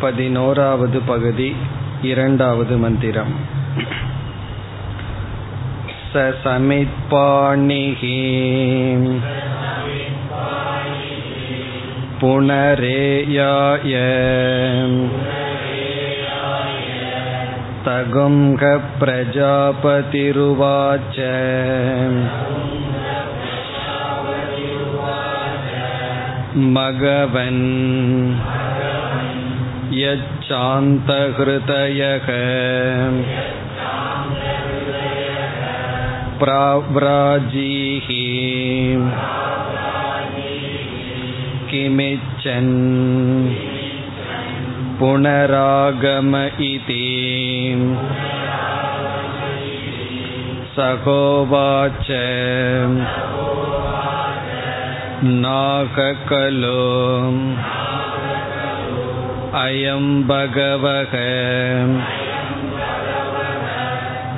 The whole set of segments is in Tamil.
பதினோராவது பகுதி இரண்டாவது மந்திரம் ससमित्पाणिः पुनरेयाय तगुङ्गप्रजापतिरुवाच मघवन् यच्चान्तहृदयः प्राव्राजीः किमिच्छन् पुनरागम इति सहोवाच नाककलो अयं भगवः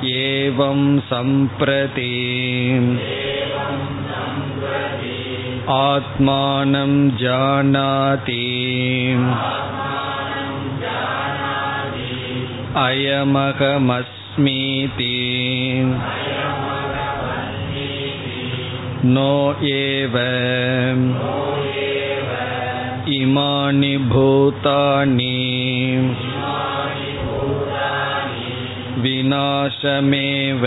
एवं सम्प्रति आत्मानं जानाति अयमहमस्मीति नो एव इमानि भूतानि विनाशमेव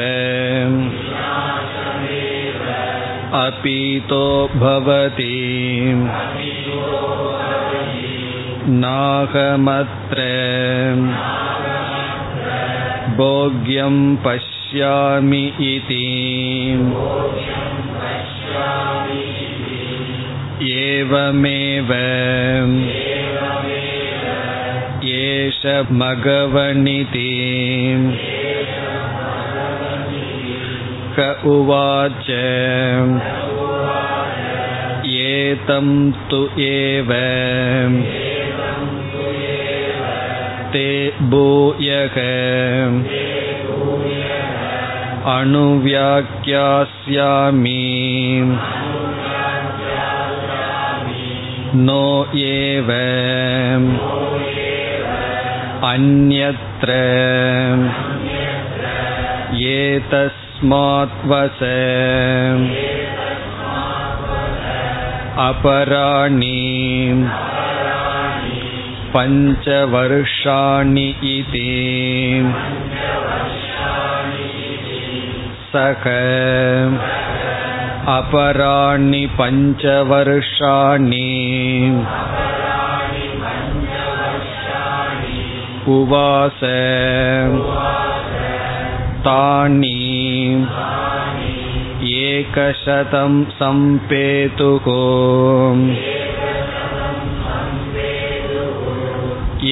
अपीतो भवति नाहमत्र भोग्यं पश्यामि इति एवमेव एष मघवनिति क उवाच एतं तु एव ते भूयः अणुव्याख्यास्यामि नो एव अन्यत्र एतस्मात् अपराणि पञ्चवर्षाणि इति सः अपराणि पञ्चवर्षाणि उवास तानि एकशतं सम्पेतुः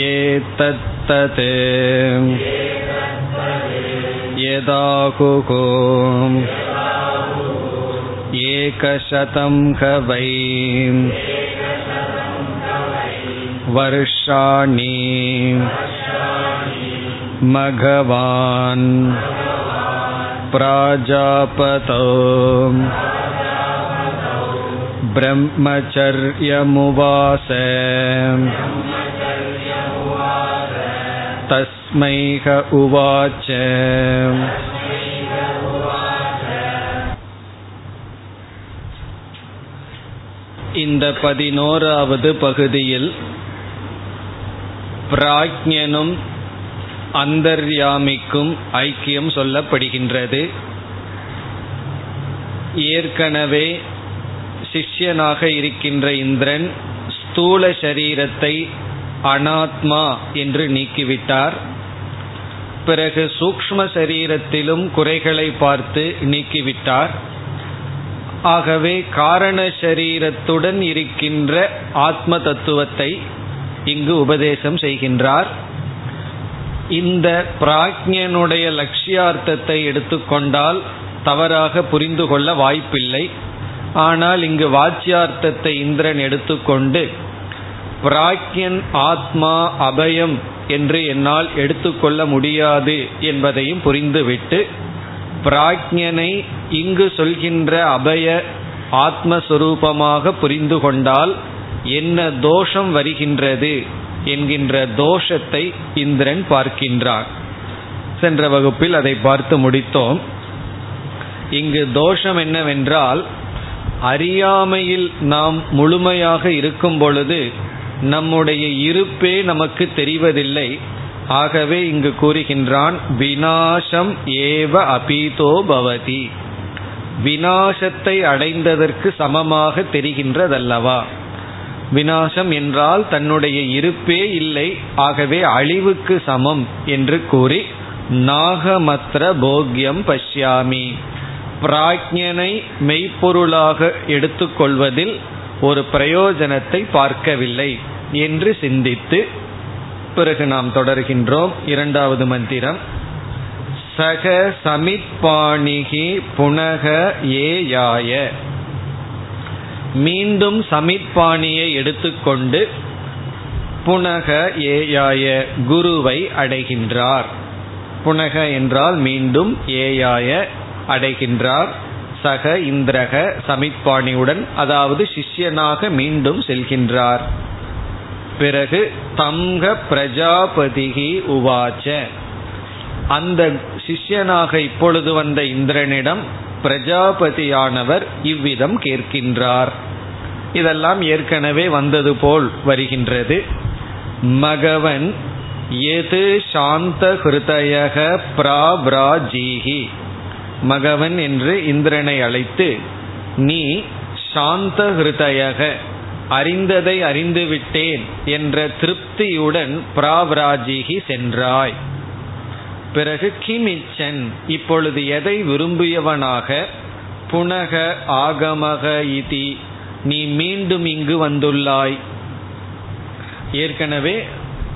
एतत्तत् यदाहुः एकशतं ह वै वर्षाणि मघवान् प्राजापतो ब्रह्मचर्यमुवास तस्मै ह उवाच இந்த பதினோராவது பகுதியில் பிராஜ்யனும் அந்தர்யாமிக்கும் ஐக்கியம் சொல்லப்படுகின்றது. ஏற்கனவே சிஷ்யனாக இருக்கின்ற இந்திரன் ஸ்தூல சரீரத்தை அனாத்மா என்று நீக்கிவிட்டார். பிறகு சூக்ம சரீரத்திலும் குறைகளை பார்த்து நீக்கிவிட்டார். ஆகவே காரண சரீரத்துடன் இருக்கின்ற ஆத்ம தத்துவத்தை இங்கு உபதேசம் செய்கின்றார். இந்த பிராஜ்யனுடைய லட்சியார்த்தத்தை எடுத்துக்கொண்டால் தவறாக புரிந்து கொள்ள வாய்ப்பில்லை. ஆனால் இங்கு வாச்சியார்த்தத்தை இந்திரன் எடுத்துக்கொண்டு பிராக்யன் ஆத்மா அபயம் என்று என்னால் எடுத்துக்கொள்ள முடியாது என்பதையும் புரிந்துவிட்டு பிராக்ஞனை இங்கு சொல்கின்ற அபய ஆத்மஸ்வரூபமாக புரிந்து கொண்டால் என்ன தோஷம் வருகின்றது என்கின்ற தோஷத்தை இந்திரன் பார்க்கின்றான் சென்ற வகுப்பில் அதை பார்த்து முடித்தோம். இங்கு தோஷம் என்னவென்றால் அறியாமையில் நாம் முழுமையாக இருக்கும் பொழுது நம்முடைய இருப்பே நமக்கு தெரிவதில்லை. ஆகவே இங்கு கூறுகின்றான் வினாசம் ஏவ அபீதோ பவதி. வினாசத்தை அடைந்ததற்கு சமமாக தெரிகின்றதல்லவா? வினாசம் என்றால் தன்னுடைய இருப்பே இல்லை ஆகவே அழிவுக்கு சமம் என்று கூறி நாகமத்ர போக்யம் பஷ்யாமி. பிராஜ்யனை மெய்ப்பொருளாக எடுத்துக்கொள்வதில் ஒரு பிரயோஜனத்தை பார்க்கவில்லை என்று சிந்தித்து பிறகு நாம் தொடர்கின்றோம் இரண்டாவது மந்திரம். சக சமித்பாணிகி புனக ஏயாய மீண்டும் சமித்பாணியை எடுத்துக்கொண்டு புனக ஏயாய குருவை அடைகின்றார். புனக என்றால் மீண்டும் ஏயாய அடைகின்றார். சக இந்திரக சமித்பாணியுடன் அதாவது சிஷ்யனாக மீண்டும் செல்கின்றார். பிறகு தங்க பிரஜாபதிகி உவாச்ச. அந்த சிஷ்யனாக இப்பொழுது வந்த இந்திரனிடம் பிரஜாபதியானவர் இவ்விதம் கேட்கின்றார். இதெல்லாம் ஏற்கனவே வந்தது போல் வருகின்றது. மகவன் எது சாந்த ஹிருதயக பிராபிராஜீகி மகவன் என்று இந்திரனை அழைத்து நீ சாந்த ஹிருதயக அறிந்ததை அறிந்துவிட்டேன் என்ற திருப்தியுடன் பிராவராஜிகி சென்றாய். பிறகு கிமிச்சன் இப்பொழுது எதை விரும்பியவனாக? புனக ஆகமக இதி நீ மீண்டும் இங்கு வந்துள்ளாய். ஏற்கனவே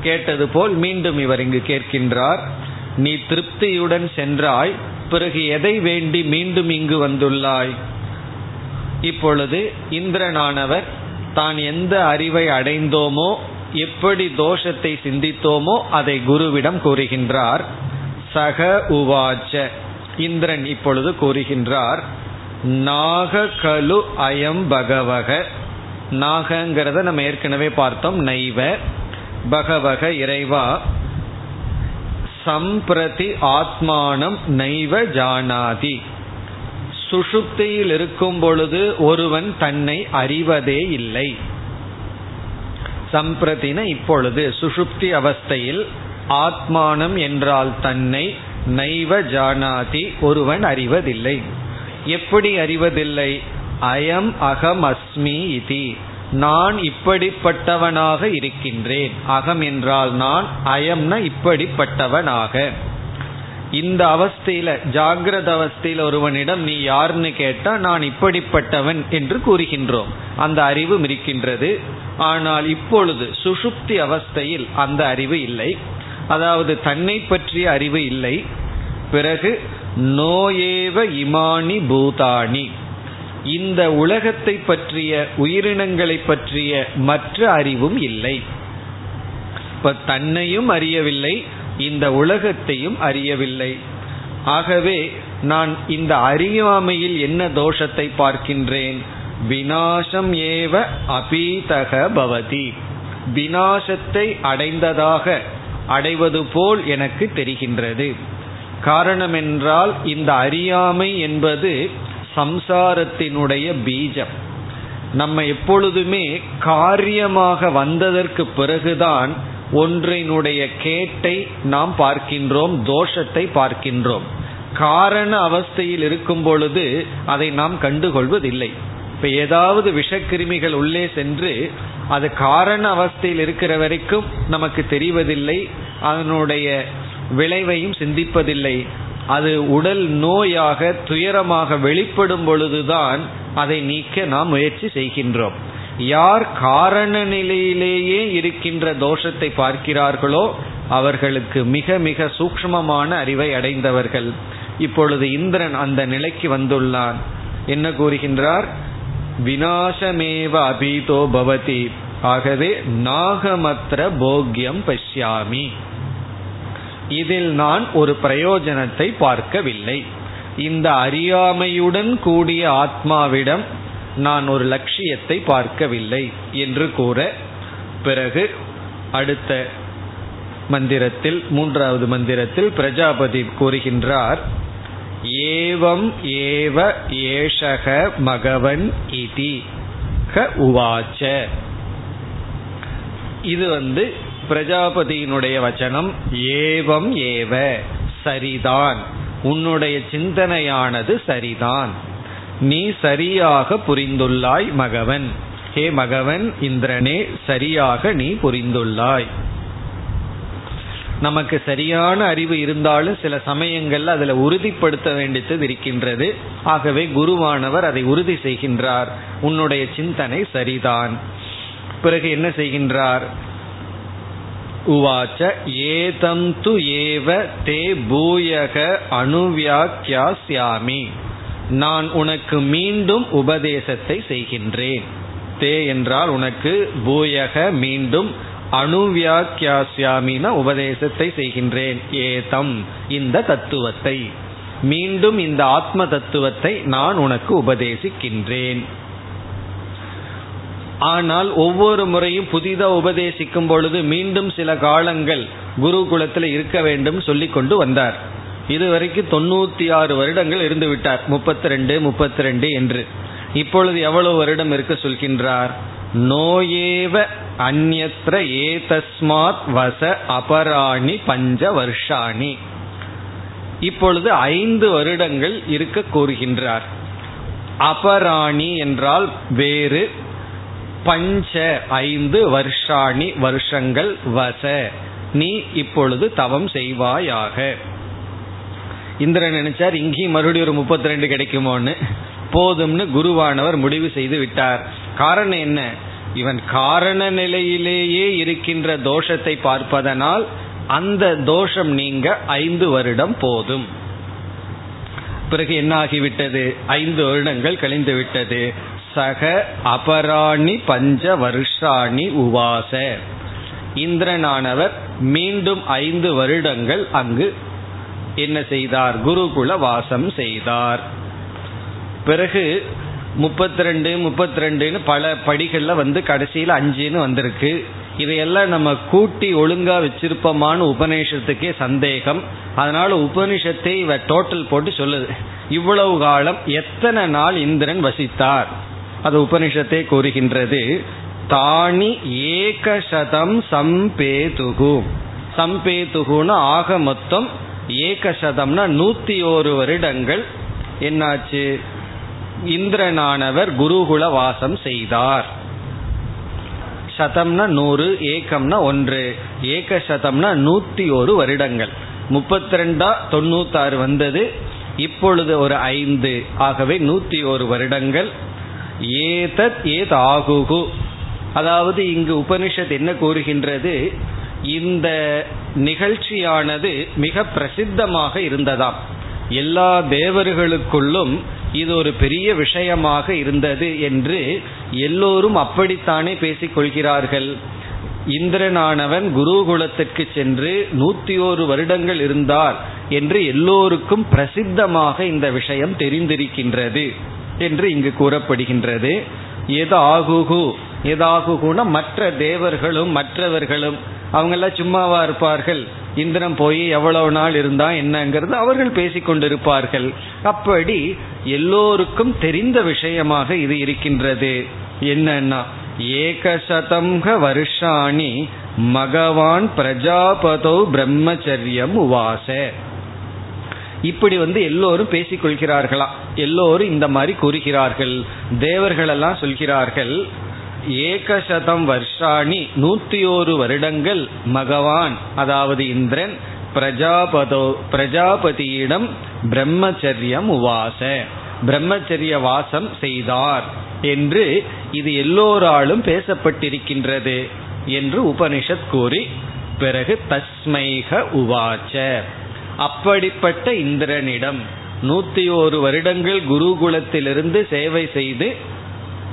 கேட்டது போல் மீண்டும் இவர் இங்கு கேட்கின்றார். நீ திருப்தியுடன் சென்றாய் பிறகு எதை வேண்டி மீண்டும் இங்கு வந்துள்ளாய்? இப்பொழுது இந்திரனானவர் தான் எந்த அறிவை அடைந்தோமோ எப்படி தோஷத்தை சிந்தித்தோமோ அதை குருவிடம் கூறுகின்றார். சக உவாச்ச. இந்திரன் இப்பொழுது கூறுகின்றார் நாக கலு அயம் பகவக. நாகங்கிறத நம்ம ஏற்கனவே பார்த்தோம் நைவ. பகவக இறைவா. சம்பிரதி ஆத்மானம் நைவ ஜானாதி. சுஷுப்தியில் இருக்கும் பொழுது ஒருவன் தன்னை அறிவதே இல்லை. சம்பிரதின இப்பொழுது சுஷுப்தி அவஸ்தையில் ஆத்மானம் என்றால் தன்னை நைவ ஜானாதி ஒருவன் அறிவதில்லை. எப்படி அறிவதில்லை? அயம் அகம் அஸ்மி இதி. நான் இப்படிப்பட்டவனாக இருக்கின்றேன். அகம் என்றால் நான் அயம்ன இப்படிப்பட்டவனாக. இந்த அவஸ்தையில ஜாகிரத அவஸ்தையில் ஒருவனிடம் நீ யாருன்னு கேட்டா நான் இப்படிப்பட்டவன் என்று கூறுகின்றோம். அந்த அறிவு இருக்கின்றது. ஆனால் இப்பொழுது சுஷுப்தி அவஸ்தையில் அந்த அறிவு இல்லை. அதாவது தன்னை பற்றிய அறிவு இல்லை. பிறகு நோயேவ இமானி பூதானி. இந்த உலகத்தை பற்றிய உயிரினங்களை பற்றிய மற்ற அறிவும் இல்லை. இப்ப தன்னையும் அறியவில்லை இந்த உலகத்தையும் அறியவில்லை. ஆகவே நான் இந்த அறியாமையில் என்ன தோஷத்தை பார்க்கின்றேன்? வினாசம் ஏவ அபீதக பவதி. வினாசத்தை அடைந்ததாக அடைவது போல் எனக்கு தெரிகின்றது. காரணம் என்றால் இந்த அறியாமை என்பது சம்சாரத்தினுடைய பீஜம். நம்ம எப்பொழுதுமே காரியமாக வந்ததற்கு பிறகுதான் ஒன்றினுடைய கேட்டை நாம் பார்க்கின்றோம் தோஷத்தை பார்க்கின்றோம். காரண அவஸ்தையில் இருக்கும் பொழுது அதை நாம் கண்டுகொள்வதில்லை. இப்ப ஏதாவது விஷக்கிருமிகள் உள்ளே சென்று அது காரண அவஸ்தையில் இருக்கிற வரைக்கும் நமக்கு தெரிவதில்லை அதனுடைய விளைவையும் சிந்திப்பதில்லை. அது உடல் நோயாக துயரமாக வெளிப்படும் பொழுதுதான் அதை நீக்க நாம் முயற்சி செய்கின்றோம். யார் காரண நிலையிலேயே இருக்கின்ற தோஷத்தை பார்க்கிறார்களோ அவர்களுக்கு மிக மிக சூக்மமான அறிவை அடைந்தவர்கள். இப்பொழுது இந்திரன் அந்த நிலைக்கு வந்துள்ளான். என்ன கூறுகின்றார்? வினாசமேவ அபீதோ பவதி. ஆகவே நாகமத்திர போக்யம் பஷ்யாமி. இதில் நான் ஒரு பிரயோஜனத்தை பார்க்கவில்லை. இந்த அறியாமையுடன் கூடிய ஆத்மாவிடம் நான் ஒரு லட்சியத்தை பார்க்கவில்லை என்று கூற பிறகு அடுத்த மந்திரத்தில் மூன்றாவது மந்திரத்தில் பிரஜாபதி கூறுகின்றார் ஏவம் ஏவ ஏஷக மகவன் இதி க உவாச்ச. இது வந்து பிரஜாபதியினுடைய வச்சனம் ஏவம் ஏவ சரிதான். உன்னுடைய சிந்தனையானது சரிதான். நீ சரியாக புரிந்துள்ளாய் மகவன். ஹே மகவன் இந்திரனே சரியாக நீ புரிந்துள்ளாய். நமக்கு சரியான அறிவு இருந்தாலும் சில சமயங்கள்ல அதுல உறுதிப்படுத்த வேண்டியது இருக்கின்றது. ஆகவே குருவானவர் அதை உறுதி செய்கின்றார். உன்னுடைய சிந்தனை சரிதான். பிறகு என்ன செய்கின்றார்? உவாச்ச ஏதம் து ஏவ தே பூயக அணுவியாக்கியாஸ்யாமி நான் உனக்கு மீண்டும் உபதேசத்தை செய்கின்றேன். தே என்றால் உனக்கு பூயக மீண்டும் அணுவியாக்கியாசியாமின உபதேசத்தை செய்கின்றேன். ஏதம் இந்த தத்துவத்தை. மீண்டும் இந்த ஆத்ம தத்துவத்தை நான் உனக்கு உபதேசிக்கின்றேன். ஆனால் ஒவ்வொரு முறையும் புதிதாக உபதேசிக்கும் பொழுது மீண்டும் சில காலங்கள் குருகுலத்தில் இருக்க வேண்டும் சொல்லி கொண்டு வந்தார். இதுவரைக்கும் தொண்ணூத்தி ஆறு வருடங்கள் இருந்து விட்டார். முப்பத்தி ரெண்டு முப்பத்தி ரெண்டு என்று. இப்பொழுது எவ்வளவு வருடம் இருக்க சொல்கின்றார்? நோயேவ அந்நத்திர ஏதஸ்மாத் வச அபராணி பஞ்ச வருஷாணி. இப்பொழுது ஐந்து வருடங்கள் இருக்க கூறுகின்றார். அபராணி என்றால் வேறு பஞ்ச ஐந்து வருஷாணி வருஷங்கள் வச. நீ இப்பொழுது தவம் செய்வாயாக. இந்திரன் நினைச்சார் இங்கேயும் மறுபடியும் ஒரு முப்பத்தி ரெண்டு கிடைக்குமோன்னு. போதும்னு குருவானவர் முடிவு செய்து விட்டார். காரணம் என்ன? இவன் காரண நிலையிலேயே இருக்கின்ற தோஷத்தை பார்ப்பதனால் அந்த தோஷம் நீங்க ஐந்து வருடம் போதும். பிறகு என்ன ஆகிவிட்டது ஐந்து வருடங்கள் கழிந்து விட்டது. சக அபராணி பஞ்ச வருஷாணி உவாச. இந்திரனானவர் மீண்டும் ஐந்து வருடங்கள் அங்கு என்ன செய்தார்? குருகுல வாசம் செய்தார். பிறகு முப்பத்தி ரெண்டு முப்பத்தி ரெண்டுன்னு பல படிகளில் வந்து கடைசியில் அஞ்சுன்னு வந்திருக்கு. இதையெல்லாம் நம்ம கூட்டி ஒழுங்கா வச்சிருப்போமான்னு உபநிஷத்துக்கே சந்தேகம். அதனால உபனிஷத்தை இவ டோட்டல் போட்டு சொல்லுது. இவ்வளவு காலம் எத்தனை நாள் இந்திரன் வசித்தார்? அது உபனிஷத்தை கூறுகின்றது. தானி ஏகசதம் சம்பேதுகு. சம்பேதுகுன்னு ஆக மொத்தம் ஏகசதம்னா நூத்தி ஒரு வருடங்கள். என்னாச்சு? இந்திரனானவர் குருகுல வாசம் செய்தார். சதம்னா நூறு ஏகம்னா ஒன்று. ஏக சதம்னா நூத்தி ஒரு வருடங்கள். முப்பத்தி ரெண்டா தொண்ணூத்தாறு வந்தது. இப்பொழுது ஒரு ஐந்து. ஆகவே நூத்தி ஒரு வருடங்கள். ஏதத் ஏத் ஆகுகு அதாவது இங்கு உபனிஷத் என்ன கூறுகின்றது? இந்த நிகழ்ச்சியானது மிக பிரசித்தமாக இருந்ததாம். எல்லா தேவர்களுக்குள்ளும் இது ஒரு பெரிய விஷயமாக இருந்தது என்று எல்லோரும் அப்படித்தானே பேசிக் கொள்கிறார்கள் இந்திரனானவன் குருகுலத்திற்கு சென்று நூத்தி ஓரு வருடங்கள் இருந்தார் என்று எல்லோருக்கும் பிரசித்தமாக இந்த விஷயம் தெரிந்திருக்கின்றது என்று இங்கு கூறப்படுகின்றது. எது ஆகுகு எதாகுகுனா மற்ற தேவர்களும் மற்றவர்களும் அவங்கெல்லாம் சும்மாவா இருப்பார்கள். இந்திரன் போய் எவ்வளவு நாள் இருந்தா என்னங்கிறது அவர்கள் பேசிக்கொண்டிருப்பார்கள் அப்படி எல்லோருக்கும் தெரிந்த விஷயமாக இது இருக்கின்றது. என்னன்னா ஏகசதம்ஹ வருஷாணி மகவான் பிரஜாபதோ பிரம்மச்சரியம் உவாச. இப்படி வந்து எல்லோரும் பேசிக்கொள்கிறார்களா எல்லோரும் இந்த மாதிரி கூறுகிறார்கள். தேவர்களெல்லாம் சொல்கிறார்கள் ஏகசதம் வருஷாணி நூத்தி ஓரு வருடங்கள் மகவான் அதாவது இந்திரன் பிரஜாபதோ பிரஜாபதியிடம் பிரம்மச்சரியம் உவாச பிரம்மச்சரிய வாசம் செய்தார் என்று இது எல்லோராலும் பேசப்பட்டிருக்கின்றது என்று உபனிஷத் கூறி பிறகு தஸ்மைக உவாச்ச. அப்படிப்பட்ட இந்திரனிடம் நூத்தி ஓரு வருடங்கள் குருகுலத்திலிருந்து சேவை செய்து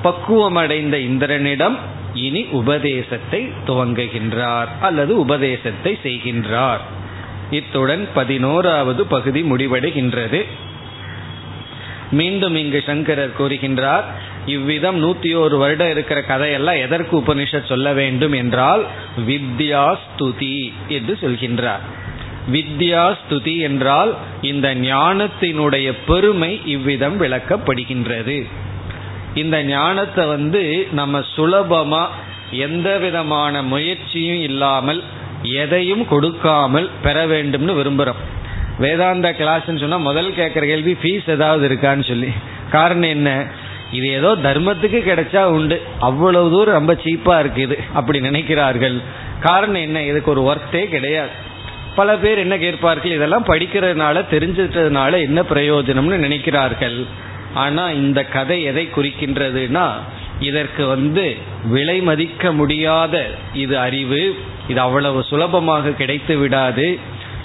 பக்குவமடைந்த இந்திரனிடம் இனி உபதேசத்தை துவங்குகின்றார் அல்லது உபதேசத்தை செய்கின்றார். இத்துடன் பதினோராவது பகுதி முடிவடைகின்றது. மீண்டும் இங்கு சங்கரர் கூறுகின்றார் இவ்விதம் நூத்தி ஒரு வருடம் இருக்கிற கதையெல்லாம் எதற்கு உபனிஷத் சொல்ல வேண்டும் என்றால் வித்யா ஸ்துதி என்று சொல்கின்றார். வித்யா ஸ்துதி என்றால் இந்த ஞானத்தினுடைய பெருமை இவ்விதம் விளக்கப்படுகின்றது. இந்த ஞானத்தை வந்து நம்ம சுலபமா எந்த விதமான முயற்சியும் இல்லாமல் எதையும் கொடுக்காமல் பெற வேண்டும்னு விரும்புகிறோம் வேதாந்த கிளாஸ்ன்னு சொன்னால் முதல் கேட்குற கேள்வி ஃபீஸ் ஏதாவது இருக்கான்னு சொல்லி. காரணம் என்ன? இது ஏதோ தர்மத்துக்கு கிடைச்சா உண்டு. அவ்வளவு தூரம் ரொம்ப சீப்பாக இருக்குது அப்படி நினைக்கிறார்கள். காரணம் என்ன? இதுக்கு ஒரு ஒர்த்தே கிடையாது. பல பேர் என்ன கேட்பார்கள்? இதெல்லாம் படிக்கிறதுனால தெரிஞ்சிட்டதுனால என்ன பிரயோஜனம்னு நினைக்கிறார்கள்? ஆனால் இந்த கதை எதை குறிக்கின்றதுன்னா இதற்கு வந்து விலை மதிக்க முடியாத இது அறிவு இது அவ்வளவு சுலபமாக கிடைத்து விடாது.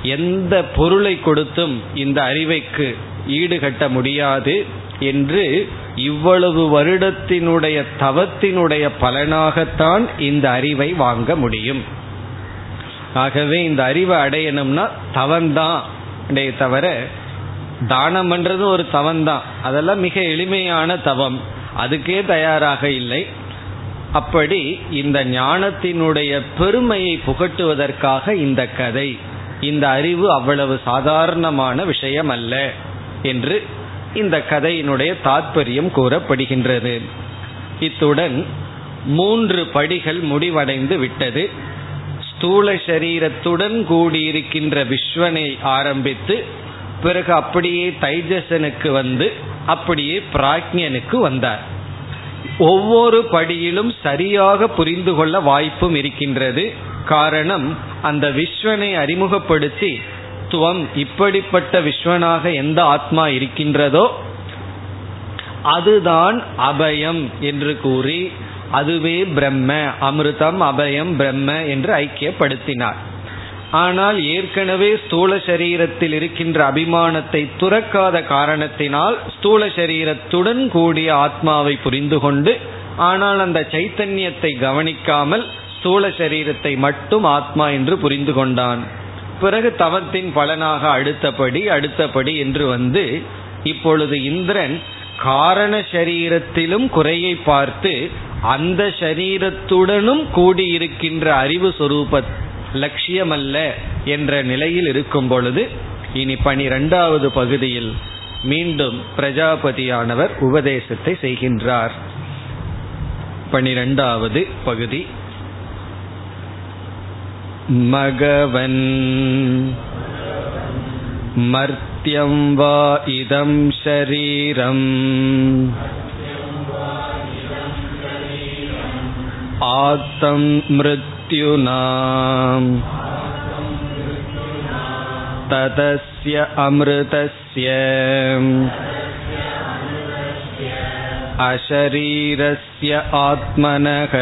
எந்த பொருளை கொடுத்தும் இந்த அறிவைக்கு ஈடுகட்ட முடியாது என்று இவ்வளவு வருடத்தினுடைய தவத்தினுடைய பலனாகத்தான் இந்த அறிவை வாங்க முடியும். ஆகவே இந்த அறிவை அடையணும்னா தவந்தான் தவிர தானம் பண்றது ஒரு தவம் தான் அதெல்லாம் மிக எளிமையான தவம். அதுக்கே தயாராக இல்லை. அப்படி இந்த ஞானத்தினுடைய பெருமையை புகட்டுவதற்காக இந்த கதை இந்த அறிவு அவ்வளவு சாதாரணமான விஷயம் அல்ல என்று இந்த கதையினுடைய தாற்பயம் கூறப்படுகின்றது. இத்துடன் மூன்று படிகள் முடிவடைந்து விட்டது. ஸ்தூல சரீரத்துடன் கூடியிருக்கின்ற விஸ்வனை ஆரம்பித்து பிறகு அப்படியே தைஜசனுக்கு வந்து அப்படியே பிராக்ஞனுக்கு வந்தார். ஒவ்வொரு படியிலும் சரியாக புரிந்து கொள்ள வாய்ப்பும் இருக்கின்றது. காரணம் அந்த விஸ்வனை அறிமுகப்படுத்தி துவம் இப்படிப்பட்ட விஸ்வனாக எந்த ஆத்மா இருக்கின்றதோ அதுதான் அபயம் என்று கூறி அதுவே பிரம்ம அமிர்தம் அபயம் பிரம்ம என்று ஐக்கியப்படுத்தினார். ஆனால் ஏற்கனவே ஸ்தூல சரீரத்தில் இருக்கின்ற அபிமானத்தை துறக்காத காரணத்தினால் ஸ்தூல சரீரத்துடன் கூடிய ஆத்மாவை புரிந்து கொண்டு ஆனால் அந்த சைத்தன்யத்தை கவனிக்காமல் ஸ்தூல சரீரத்தை மட்டும் ஆத்மா என்று புரிந்து கொண்டான். பிறகு தவத்தின் பலனாக அடுத்தபடி அடுத்தபடி என்று வந்து இப்பொழுது இந்திரன் காரண சரீரத்திலும் குறையை பார்த்து அந்த சரீரத்துடனும் கூடியிருக்கின்ற அறிவு சொரூபத்தை லட்சியமல்ல என்ற நிலையில் இருக்கும் பொழுது இனி பனிரெண்டாவது பகுதியில் மீண்டும் பிரஜாபதியானவர் உபதேசத்தை செய்கின்றார். பனிரெண்டாவது பகுதி. மகவன் மர்த்தியம் வா இதம் ஷரீரம். ஆத்தம் मृत्युनाम् ततस्य अमृतस्य अशरीरस्य आत्मनः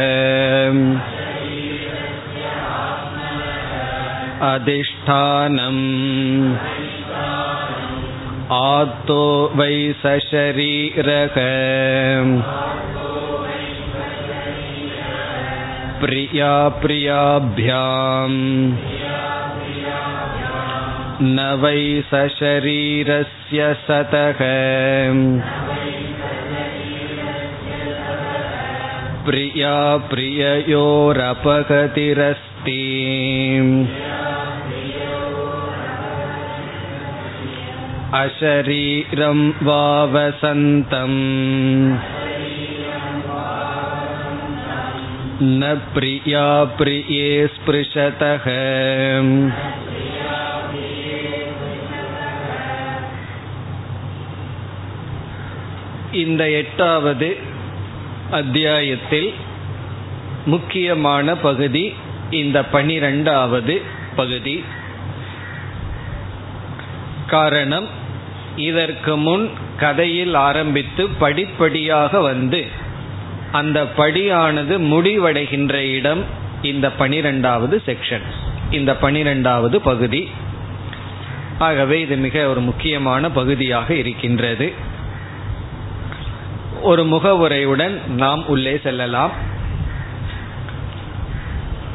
अधिष्ठानम् आत्तो वै सशरीरः प्रिया प्रियाभ्याम् न वै सशरीरस्य सतः प्रिया प्रिययोरपगतिरस्ति अशरीरं वा न प्रिया प्रिये स्पृशतः இந்த எட்டாவது அத்தியாயத்தில் முக்கியமான பகுதி இந்த பனிரெண்டாவது பகுதி காரணம் இதற்கு முன் கதையில் ஆரம்பித்து படிப்படியாக வந்து அந்த படியானது முடிவடைகின்ற இடம் இந்த பனிரெண்டாவது செக்ஷன் இந்த பனிரெண்டாவது பகுதி. ஆகவே இது மிக ஒரு முக்கியமான பகுதியாக இருக்கின்றது. ஒரு முகவுரையுடன் நாம் உள்ளே செல்லலாம்.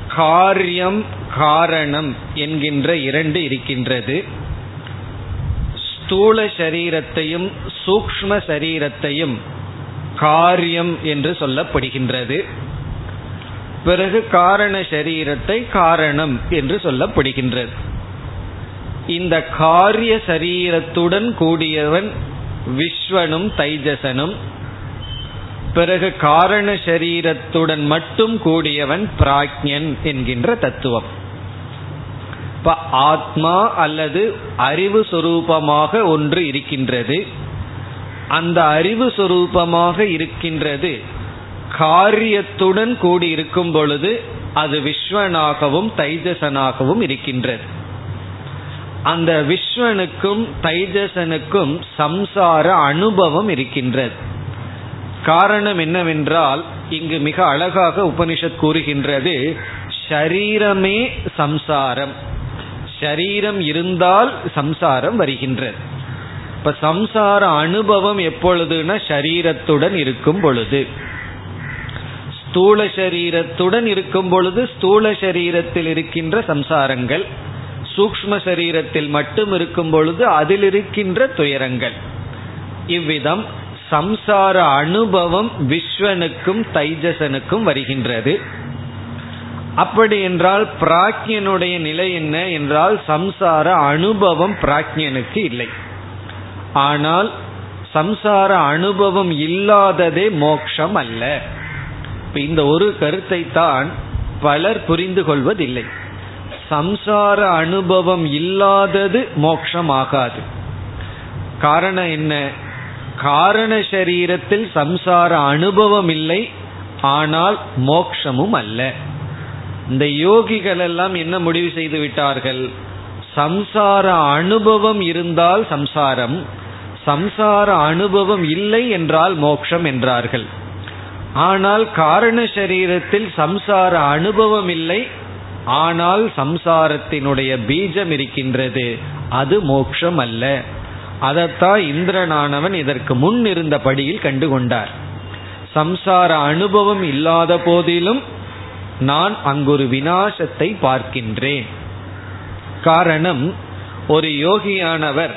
காரியம் காரணம் என்கின்ற இரண்டு இருக்கின்றது. ஸ்தூல சரீரத்தையும் சூக்ம சரீரத்தையும் காரியம் என்று சொல்லப்படுகின்றது. பிறகு காரண சரீரத்தை காரணம் என்று சொல்லப்படுகின்றது. இந்த காரிய சரீரத்துடன் கூடியவன் விஸ்வனும் தைஜசனும் பிறகு காரண சரீரத்துடன் மட்டும் கூடியவன் பிராக்ஞன் என்கின்ற தத்துவம். இப்ப ஆத்மா அல்லது அறிவு சுரூபமாக ஒன்று இருக்கின்றது. அந்த அறிவு சுரூபமாக இருக்கின்றது. காரியத்துடன் கூடி இருக்கும் பொழுது அது விஸ்வனாகவும் தைஜசனாகவும் இருக்கின்றது. அந்த விஸ்வனுக்கும் தைஜசனுக்கும் சம்சார அனுபவம் இருக்கின்றது. காரணம் என்னவென்றால் இங்கு மிக அழகாக உபனிஷத் கூறுகின்றது ஷரீரமே சம்சாரம். ஷரீரம் இருந்தால் சம்சாரம் வருகின்றது. இப்ப சம்சார அனுபவம் எப்பொழுதுனா சரீரத்துடன் இருக்கும் பொழுது. ஸ்தூல சரீரத்துடன் இருக்கும் பொழுது ஸ்தூல சரீரத்தில் இருக்கின்ற சம்சாரங்கள் சூக்ம சரீரத்தில் மட்டும் இருக்கும் பொழுது அதில் இருக்கின்ற துயரங்கள். இவ்விதம் சம்சார அனுபவம் விஸ்வனுக்கும் தைஜசனுக்கும் வருகின்றது. அப்படி என்றால் பிராக்யனுடைய நிலை என்ன என்றால் சம்சார அனுபவம் பிராக்யனுக்கு இல்லை. ஆனால் சம்சார அனுபவம் இல்லாததே மோக்ஷம் அல்ல. இந்த ஒரு கருத்தை தான் பலர் புரிந்து கொள்வதில்லை. சம்சார அனுபவம் இல்லாதது மோக்ஷம் ஆகாது. காரணம் என்ன? காரண சரீரத்தில் சம்சார அனுபவம் இல்லை ஆனால் மோக்ஷமும் அல்ல. இந்த யோகிகள் எல்லாம் என்ன முடிவு செய்து விட்டார்கள்? சம்சார அனுபவம் இருந்தால் சம்சாரம் சம்சார அனுபவம் இல்லை என்றால் மோக்ஷம் என்றார்கள். ஆனால் காரண சரீரத்தில் சம்சார அனுபவம் இல்லை ஆனால் சம்சாரத்தினுடைய பீஜம் இருக்கின்றது. அது மோக்ஷம் அல்ல. அதைத்தான் இந்திரனானவன் இதற்கு முன் இருந்த படியில் கண்டுகொண்டார் சம்சார அனுபவம் இல்லாத போதிலும் நான் அங்கொரு வினாசத்தை பார்க்கின்றேன். காரணம் ஒரு யோகியானவர்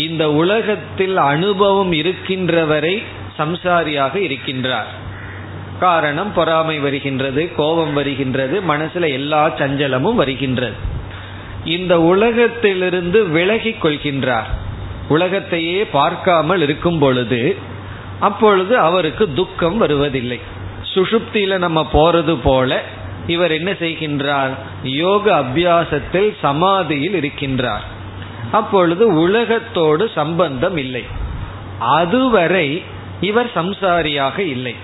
இந்த உலகத்தில் அனுபவம் இருக்கின்றவரை சம்சாரியாக இருக்கின்றார். காரணம் பொறாமை வருகின்றது கோபம் வருகின்றது மனசுல எல்லா சஞ்சலமும் வருகின்றது. இந்த உலகத்திலிருந்து விலகிக் கொள்கின்றார். உலகத்தையே பார்க்காமல் இருக்கும் பொழுது அப்பொழுது அவருக்கு துக்கம் வருவதில்லை. சுஷுப்தியில நம்ம போறது போல இவர் என்ன செய்கின்றார்? யோக அபியாசத்தில் சமாதியில் இருக்கின்றார். அப்பொழுது உலகத்தோடு சம்பந்தம் இல்லை. அதுவரை இவர் சம்சாரியாக இல்லை.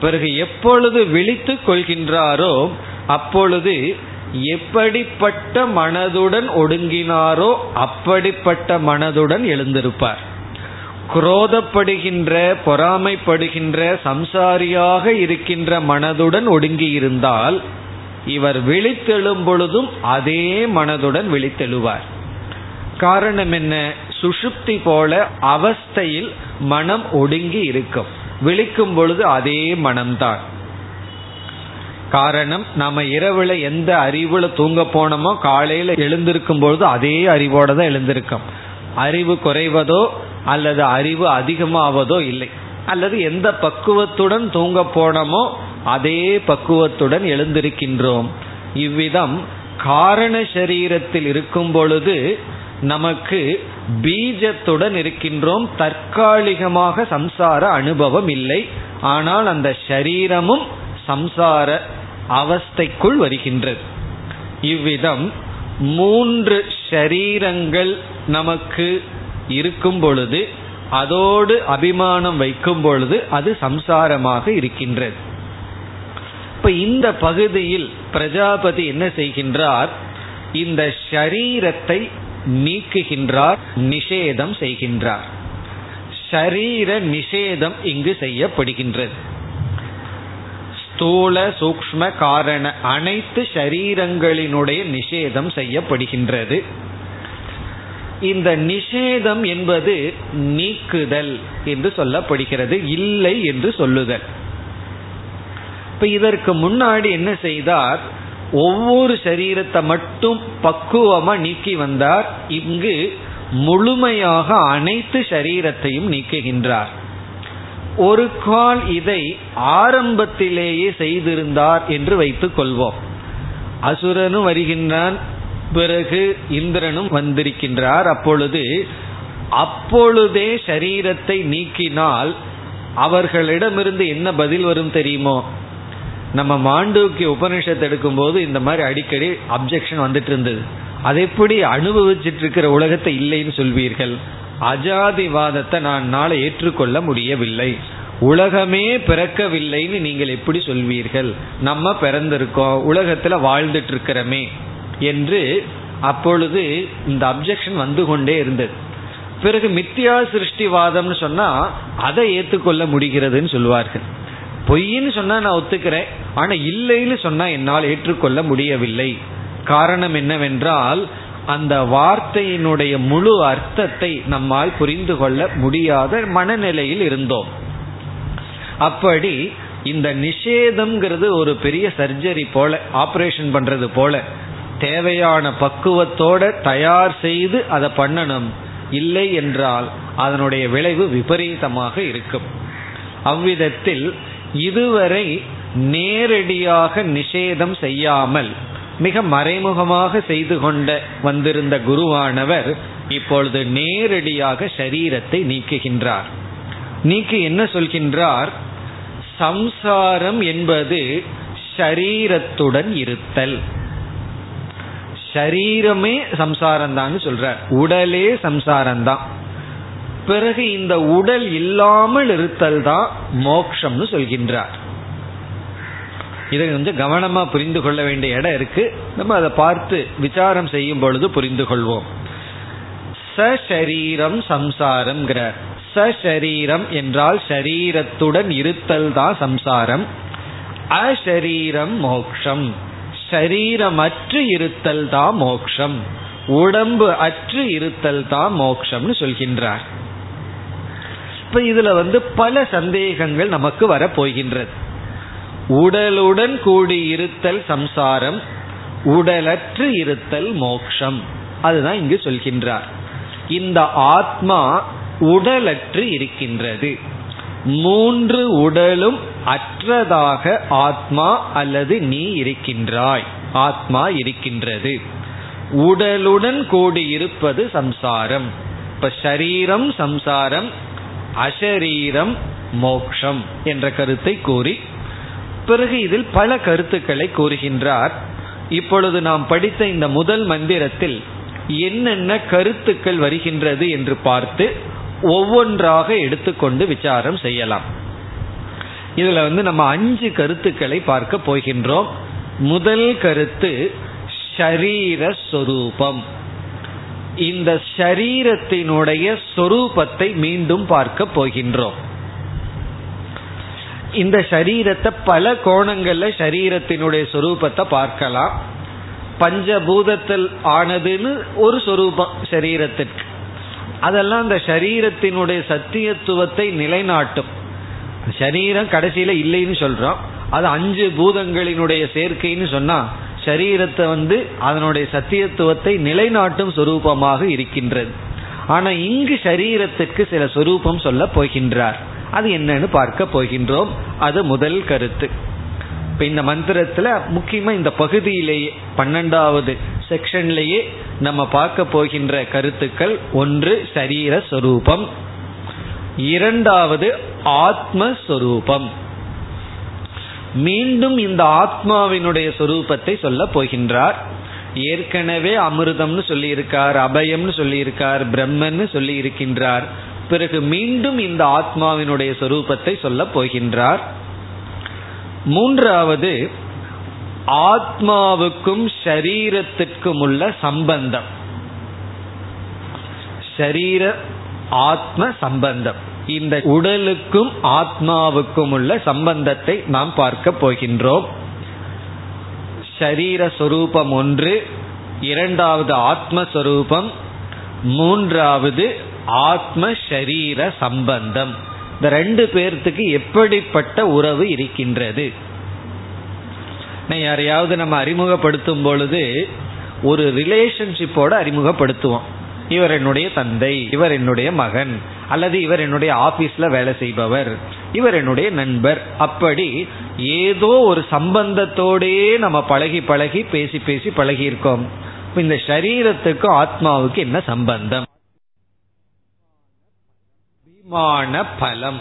பிறகு எப்பொழுது விழித்து கொள்கின்றாரோ அப்பொழுது எப்படிப்பட்ட மனதுடன் ஒடுங்கினாரோ அப்படிப்பட்ட மனதுடன் எழுந்திருப்பார். குரோதப்படுகின்ற பொறாமைப்படுகின்ற சம்சாரியாக இருக்கின்ற மனதுடன் ஒடுங்கி இருந்தால் இவர் விழித்தெழும் பொழுதும் அதே மனதுடன் விழித்தெழுவார். காரணம் என்ன? சுஷுப்தி போல அவஸ்தையில் மனம் ஒடுங்கி இருக்கும். விழிக்கும் பொழுது அதே மனம்தான். காரணம் நாம இரவுல எந்த அறிவுல தூங்க போனோமோ காலையில எழுந்திருக்கும் பொழுது அதே அறிவோட தான் எழுந்திருக்கோம். அறிவு குறைவதோ அல்லது அறிவு அதிகமாவதோ இல்லை. அல்லது எந்த பக்குவத்துடன் தூங்க போனோமோ அதே பக்குவத்துடன் எழுந்திருக்கின்றோம். இவ்விதம் காரண சரீரத்தில் இருக்கும் பொழுது நமக்கு பீஜத்துடன் இருக்கின்றோம். தற்காலிகமாக சம்சார அனுபவம் இல்லை. ஆனால் அந்த ஷரீரமும் சம்சார அவஸ்தைக்குள் வருகின்றது. இவ்விதம் மூன்று ஷரீரங்கள் நமக்கு இருக்கும் பொழுது அதோடு அபிமானம் வைக்கும் பொழுது அது சம்சாரமாக இருக்கின்றது. இப்ப இந்த பகுதியில் பிரஜாபதி என்ன செய்கின்றார்? இந்த ஷரீரத்தை நீக்குகின்றார் நிஷேதம் செய்கின்றார். ஷரீர நிஷேதம் இங்கு செய்யப்படுகின்றது. ஸ்தூல சூக்ம காரண அனைத்து ஷரீரங்களினுடைய நிஷேதம் செய்யப்படுகின்றது. இந்த நிஷேதம் என்பது நீக்குதல் என்று சொல்லப்படுகிறது இல்லை என்று சொல்லுதல். இப்ப இதற்கு முன்னாடி என்ன செய்தார்? ஒவ்வொரு சரீரத்தை மட்டும் பக்குவமா நீக்கி வந்தார். இங்கு முழுமையாக அனைத்து சரீரத்தையும் நீக்குகின்றார். ஒரு கால் இதை ஆரம்பத்திலேயே செய்திருந்தார் என்று வைத்துக் கொள்வோம். அசுரனும் வருகின்றான் பிறகு இந்திரனும் வந்திருக்கின்றார். அப்பொழுது அப்பொழுதே சரீரத்தை நீக்கினால் அவர்களிடமிருந்து என்ன பதில் வரும் தெரியுமோ? நம்ம மாண்டூக்கிய உபனிஷத்து எடுக்கும்போது இந்த மாதிரி அடிக்கடி அப்ஜெக்ஷன் வந்துட்டு இருந்தது. அதை எப்படி அனுபவிச்சுட்டு இருக்கிற உலகத்தை இல்லைன்னு சொல்வீர்கள்? அஜாதிவாதத்தை நான் நாளை ஏற்றுக்கொள்ள முடியவில்லை. உலகமே பிறக்கவில்லைன்னு நீங்கள் எப்படி சொல்வீர்கள்? நம்ம பிறந்திருக்கோம் உலகத்துல வாழ்ந்துட்டு இருக்கிறோமே என்று அப்பொழுது இந்த அப்ஜெக்ஷன் வந்து கொண்டே இருந்தது. பிறகு மித்தியா சிருஷ்டிவாதம்னு சொன்னா அதை ஏற்றுக்கொள்ள முடிகிறதுன்னு சொல்லுவார்கள் பொய்ன்னு சொன்னா நான் ஒத்துக்கிறேன். ஆனா இல்லைன்னு சொன்னா என்னால் ஏற்றுக்கொள்ள முடியவில்லை. காரணம் என்னவென்றால் அந்த வார்த்தையினுடைய முழு அர்த்தத்தை நம்மால் புரிந்து கொள்ள முடியாத மனநிலையில் இருந்தோம். அப்படி இந்த நிஷேதம்ங்கிறது ஒரு பெரிய சர்ஜரி போல ஆபரேஷன் பண்றது போல. தேவையான பக்குவத்தோட தயார் செய்து அதை பண்ணணும். இல்லை என்றால் அதனுடைய விளைவு விபரீதமாக இருக்கும். அவ்விதத்தில் இதுவரை நேரடியாக நிஷேதம் செய்யாமல் மிக மறைமுகமாக செய்து கொண்ட வந்திருந்த குருவானவர் இப்பொழுது நேரடியாக சரீரத்தை நீக்குகின்றார். நீக்கி என்ன சொல்கின்றார்? சம்சாரம் என்பது ஷரீரத்துடன் இருத்தல். ஷரீரமே சம்சாரம் தான் சொல்றார். உடலே சம்சாரம் தான் பிறகு இந்த உடல் இல்லாமல் இருத்தல் தான் மோக்ஷம்னு சொல்கின்றார். இதை கொஞ்சம் கவனமா புரிந்து கொள்ள வேண்டிய இடம் இருக்கு. நம்ம அதை பார்த்து விசாரம் செய்யும் பொழுது புரிந்து கொள்வோம். சரீரம் சம்சாரம்ங்கிறார். சரீரம் என்றால் ஷரீரத்துடன் இருத்தல் தான் சம்சாரம். அஷரீரம் மோக்ஷம். ஷரீரமற்று இருத்தல் தான் மோக்ஷம். உடம்பு அற்று இருத்தல் தான் மோக்ஷம்னு சொல்கின்றார். இப்ப இதுல வந்து பல சந்தேகங்கள் நமக்கு வர போகின்றது உடலுடன் கூடி இருத்தல் சம்சாரம் உடலற்று இருத்தல் மோக்ஷம். அதுதான் இங்கு சொல்கின்றார். இந்த ஆத்மா உடலற்று இருக்கின்றது. மூன்று உடலும் அற்றதாக ஆத்மா அல்லது நீ இருக்கின்றாய். ஆத்மா இருக்கின்றது. உடலுடன் கூடி இருப்பது சம்சாரம். இப்ப சரீரம் சம்சாரம் அஷரீரம் மோக்ஷம் என்ற கருத்தை கூறி பிறகு இதில் பல கருத்துக்களை கூறுகின்றார். இப்பொழுது நாம் படித்த இந்த முதல் மந்திரத்தில் என்னென்ன கருத்துக்கள் வருகின்றது என்று பார்த்து ஒவ்வொன்றாக எடுத்துக்கொண்டு விசாரம் செய்யலாம். இதில் வந்து நம்ம அஞ்சு கருத்துக்களை பார்க்க போகின்றோம். முதல் கருத்து ஷரீரஸ்வரூபம். இந்த ஷரீரத்தினுடைய சொரூபத்தை மீண்டும் பார்க்க போகின்றோம். இந்த சரீரத்தை பல கோணங்கள்ல சரீரத்தினுடைய சொரூபத்தை பார்க்கலாம். பஞ்சபூதத்தில் ஆனதுன்னு ஒரு சொரூபம் சரீரத்திற்கு. அதெல்லாம் அந்த சரீரத்தினுடைய சத்தியத்துவத்தை நிலைநாட்டும். சரீரம் கடைசியில இல்லைன்னு சொல்றோம். அது அஞ்சு பூதங்களினுடைய சேர்க்கைன்னு சொன்னா சரீரத்தை வந்து அதனுடைய சத்தியத்துவத்தை நிலைநாட்டும் சொரூபமாக இருக்கின்றது. ஆனா இங்கு சரீரத்துக்கு சில சொரூபம் சொல்ல போகின்றார். அது என்னன்னு பார்க்க போகின்றோம். அது முதல் கருத்து. இப்ப இந்த மந்திரத்துல முக்கியமா இந்த பகுதியிலேயே பன்னெண்டாவது செக்ஷன்லேயே நம்ம பார்க்க போகின்ற கருத்துக்கள் ஒன்று சரீர சொரூபம் இரண்டாவது ஆத்மஸ்வரூபம். மீண்டும் இந்த ஆத்மாவினுடைய சொரூபத்தை சொல்ல போகின்றார். ஏற்கனவே அமிர்தம்னு சொல்லியிருக்கார் அபயம்னு சொல்லியிருக்கார் பிரம்மன்னு சொல்லி இருக்கின்றார் பிறகு மீண்டும் இந்த ஆத்மாவினுடைய சொரூபத்தை சொல்ல போகின்றார். மூன்றாவது ஆத்மாவுக்கும் ஷரீரத்திற்கும் உள்ள சம்பந்தம். ஷரீர ஆத்ம சம்பந்தம். இந்த உடலுக்கும் ஆத்மாவுக்கும் உள்ள சம்பந்தத்தை நாம் பார்க்க போகின்றோம். ஷரீர சொரூபம் ஒன்று இரண்டாவது ஆத்மஸ்வரூபம் மூன்றாவது ஆத்ம ஷரீர சம்பந்தம். இந்த ரெண்டு பேர்த்துக்கு எப்படிப்பட்ட உறவு இருக்கின்றது? யாரையாவது நம்ம அறிமுகப்படுத்தும் பொழுது ஒரு ரிலேஷன்ஷிப்போட அறிமுகப்படுத்துவோம். இவர் என்னுடைய தந்தை இவர் என்னுடைய மகன் அல்லது இவர் என்னுடைய ஆபீஸ்ல வேலை செய்பவர் இவர் என்னுடைய நண்பர். அப்படி ஏதோ ஒரு சம்பந்தத்தோடே நம்ம பழகி பழகி பேசி பேசி பழகி இருக்கோம் இந்த சரீரத்துக்கும் ஆத்மாவுக்கு என்ன சம்பந்தம்? அபிமான பலம்.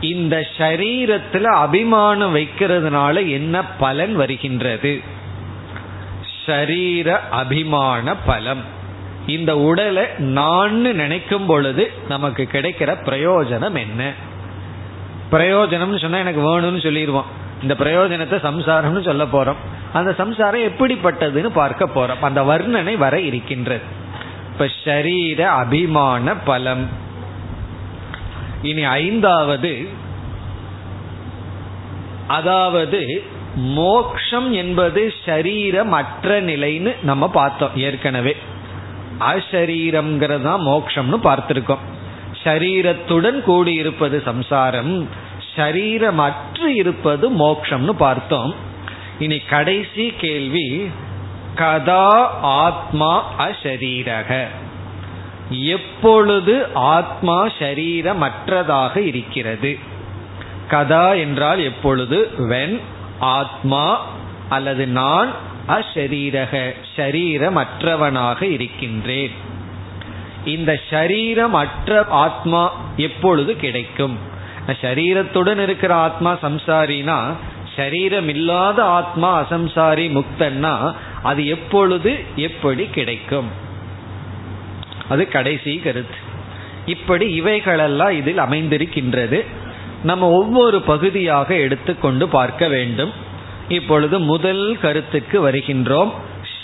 இந்த சரீரத்துல அபிமானம் வைக்கிறதுனால என்ன பலன் வருகின்றது? ஷரீர அபிமான பலம். இந்த உடலை நான் நினைக்கும் பொழுது நமக்கு கிடைக்கிற பிரயோஜனம் என்ன? பிரயோஜனம்னு சொன்னா எனக்கு வேணும்னு சொல்லிடுவோம். இந்த பிரயோஜனத்தை சம்சாரம்னு சொல்ல போறோம். அந்த சம்சாரம் எப்படிப்பட்டதுன்னு பார்க்க போறோம். அந்த வர்ணனை வர இருக்கின்றது. இப்ப ஷரீர அபிமான பலம். இனி ஐந்தாவது அதாவது மோக்ஷம் என்பது ஷரீரமற்ற நிலைன்னு நம்ம பார்த்தோம் ஏற்கனவே. அசரீரம்ங்கிறது தான் மோக்ஷம்னு பார்த்திருக்கோம். ஷரீரத்துடன் கூடியிருப்பது சம்சாரம் ஷரீரமற்று இருப்பது மோக்ஷம்னு பார்த்தோம். இனி கடைசி கேள்வி கதா ஆத்மா அஷரீரக எப்பொழுது ஆத்மா ஷரீரமற்றதாக இருக்கிறது? கதா என்றால் எப்பொழுது? வென் ஆத்மா அல்லது நான் அஷரீரக ஷரீரமற்றவனாக இருக்கின்றேன். இந்த ஷரீரம் அற்ற ஆத்மா எப்பொழுது கிடைக்கும்? சரீரத்துடன் இருக்கிற ஆத்மா சம்சாரினா சரீரம் இல்லாத ஆத்மா அசம்சாரி முக்தன்னா அது எப்பொழுது எப்படி கிடைக்கும்? அது கடைசி கருத்து. இப்படி இவைகளெல்லாம் இதில் அமைந்திருக்கின்றது. நம்ம ஒவ்வொரு பகுதியாக எடுத்துக்கொண்டு பார்க்க வேண்டும். இப்பொழுது முதல் கருத்துக்கு வருகின்றோம்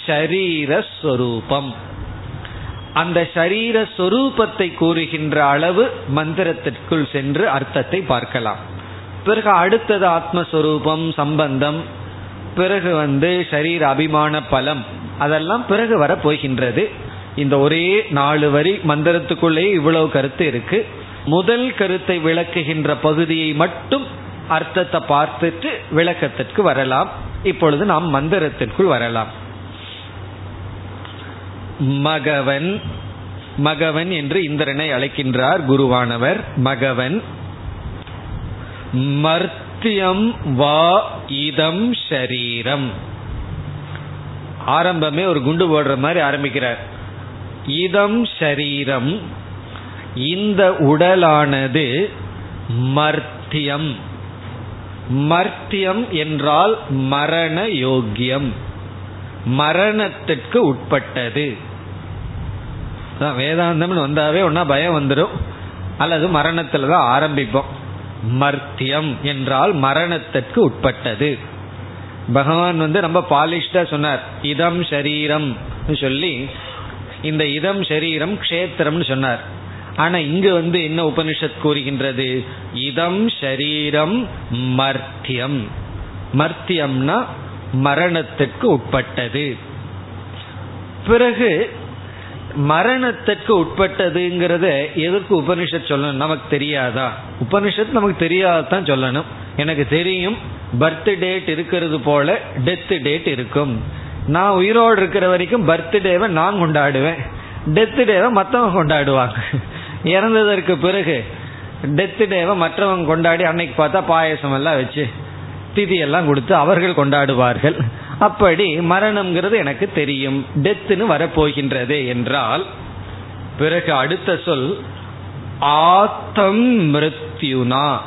ஷரீரஸ்வரூபம் அந்த ஷரீர சொரூபத்தை கூறுகின்ற அளவு மந்திரத்திற்குள் சென்று அர்த்தத்தை பார்க்கலாம். பிறகு அடுத்தது ஆத்மஸ்வரூபம் சம்பந்தம் பிறகு வந்து ஷரீர அபிமான பலம் அதெல்லாம் பிறகு வர போகின்றது. இந்த ஒரே நாலு வரி மந்திரத்துக்குள்ளேயே இவ்வளவு கருத்து இருக்கு. முதல் கருத்தை விளக்குகின்ற பகுதியை மட்டும் அர்த்தத்தை பார்த்துட்டு விளக்கத்திற்கு வரலாம். இப்பொழுது நாம் மந்திரத்திற்குள் வரலாம். மகவன் மகவன் என்று இந்திரனை அழைக்கின்றார் குருவானவர். மகவன் மர்த்தியம் வா இதம் ஷரீரம். ஆரம்பமே ஒரு குண்டு போடுற மாதிரி ஆரம்பிக்கிறார். இதம் ஷரீரம் இந்த உடலானது மர்த்தியம். மர்த்தியம் என்றால் மரண யோக்கியம். மரணத்திற்கு உட்பட்டது. வேதாந்தம்னு வந்தாவே ஒன்னா பயம் வந்துடும் அல்லது மரணத்தில் தான் ஆரம்பிப்போம். மர்த்தியம் என்றால் மரணத்திற்கு உட்பட்டது. பகவான் வந்து ரொம்ப பாலிஷ்டா சொன்னார். இதம் சரீரம் சொல்லி இந்த இதம் சரீரம் க்ஷேத்திரம்னு சொன்னார். ஆனா இங்க வந்து என்ன உபனிஷத் கூறுகின்றது? இதம் ஷரீரம் மர்த்தியம். மர்த்தியம்னா மரணத்துக்கு உட்பட்டது. பிறகு மரணத்துக்கு உட்பட்டதுங்கிறத எதற்கு உபனிஷத் சொல்லணும்? நமக்கு தெரியாதா? உபனிஷத் நமக்கு தெரியாதான் சொல்லணும். எனக்கு தெரியும் பர்த் டேட் இருக்கிறது போல டெத் டேட் இருக்கும். நான் உயிரோடு இருக்கிற வரைக்கும் பர்த்டேவை நான் கொண்டாடுவேன். டெத் டேவை மற்றவங்க கொண்டாடுவாங்க. இறந்ததற்கு பிறகு டெத்து டேவை மற்றவங்க கொண்டாடி அன்னைக்கு பார்த்தா பாயசம் எல்லாம் வச்சு திதி எல்லாம் கொடுத்து அவர்கள் கொண்டாடுவார்கள். அப்படி மரணம்ங்கிறது எனக்கு தெரியும். டெத்துன்னு வரப்போகின்றது என்றால் பிறகு அடுத்த சொல் ஆத்தம் மிருத்யுனா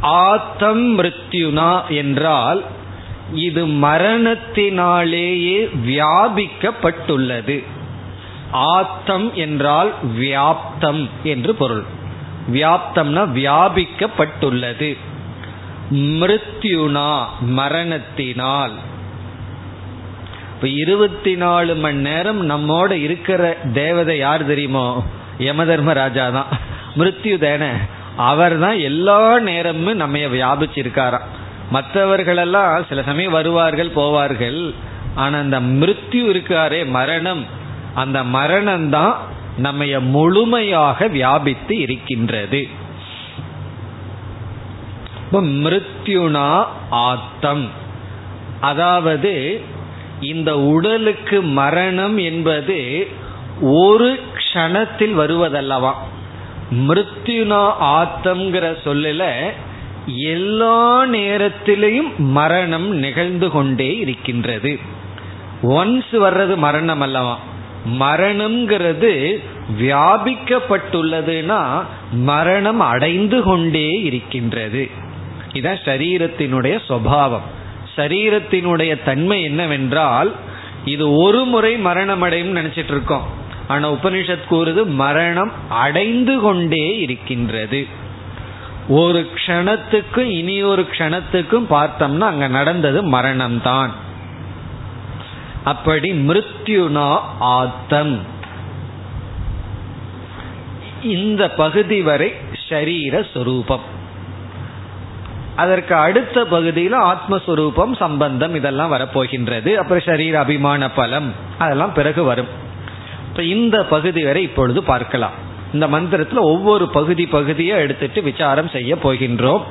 ஆத்தம் மிருத்யுனா என்றால் இது மரணத்தினாலேயே வியாபிக்கப்பட்டுள்ளது. ஆத்தம் என்றால் வியாப்தம் என்று பொருள். வியாப்தம்னா வியாபிக்கப்பட்டுள்ளது. மிருத்யுனா மரணத்தினால். இப்ப இருபத்தி நாலு மணி நேரம் நம்மோட இருக்கிற தேவதை யார் தெரியுமோ? யமதர்ம ராஜா தான் மிருத்யு தேன. அவர் தான் எல்லா நேரமும் நம்ம வியாபிச்சிருக்காராம் மற்றவர்களெல்லாம் சில சமயம் வருவார்கள் போவார்கள். ஆனா அந்த மிருத்யு இருக்காரே மரணம். அந்த மரணம் தான் நம்ம முழுமையாக வியாபித்து இருக்கின்றது. மிருத்யுனா ஆத்தம். அதாவது இந்த உடலுக்கு மரணம் என்பது ஒரு க்ஷணத்தில் வருவதல்லவா? மிருத்யுனா ஆத்தம்ங்கிற சொல்லல எல்லா நேரத்திலையும் மரணம் நிகழ்ந்து கொண்டே இருக்கின்றது. ஒன்ஸ் வர்றது மரணம் அல்லவா? மரணம்ங்கிறது வியாபிக்கப்பட்டுள்ளதுன்னா மரணம் அடைந்து கொண்டே இருக்கின்றது. இதான் சரீரத்தினுடைய சுவாவம். சரீரத்தினுடைய தன்மை என்னவென்றால் இது ஒரு முறை மரணம் அடையும் நினைச்சிட்டு இருக்கோம். ஆனா உபனிஷத் கூறுது மரணம் அடைந்து கொண்டே இருக்கின்றது. ஒரு க்ஷணத்துக்கும் இனி ஒரு க்ஷணத்துக்கும் பார்த்தோம்னா அங்க நடந்தது மரணம்தான். அப்படி மிருத்யுனா ஆத்தம். இந்த பகுதி வரை ஷரீர சொரூபம். அதற்கு அடுத்த பகுதியில் ஆத்மஸ்வரூபம் சம்பந்தம் இதெல்லாம் வரப்போகின்றது. அப்புறம் ஷரீர அபிமான பலம் அதெல்லாம் பிறகு வரும். இப்போ இந்த பகுதி வரை இப்பொழுது பார்க்கலாம். இந்த மந்திரத்தில் ஒவ்வொரு பகுதி பகுதியை எடுத்துட்டு விசாரம் செய்ய போகின்றோம்.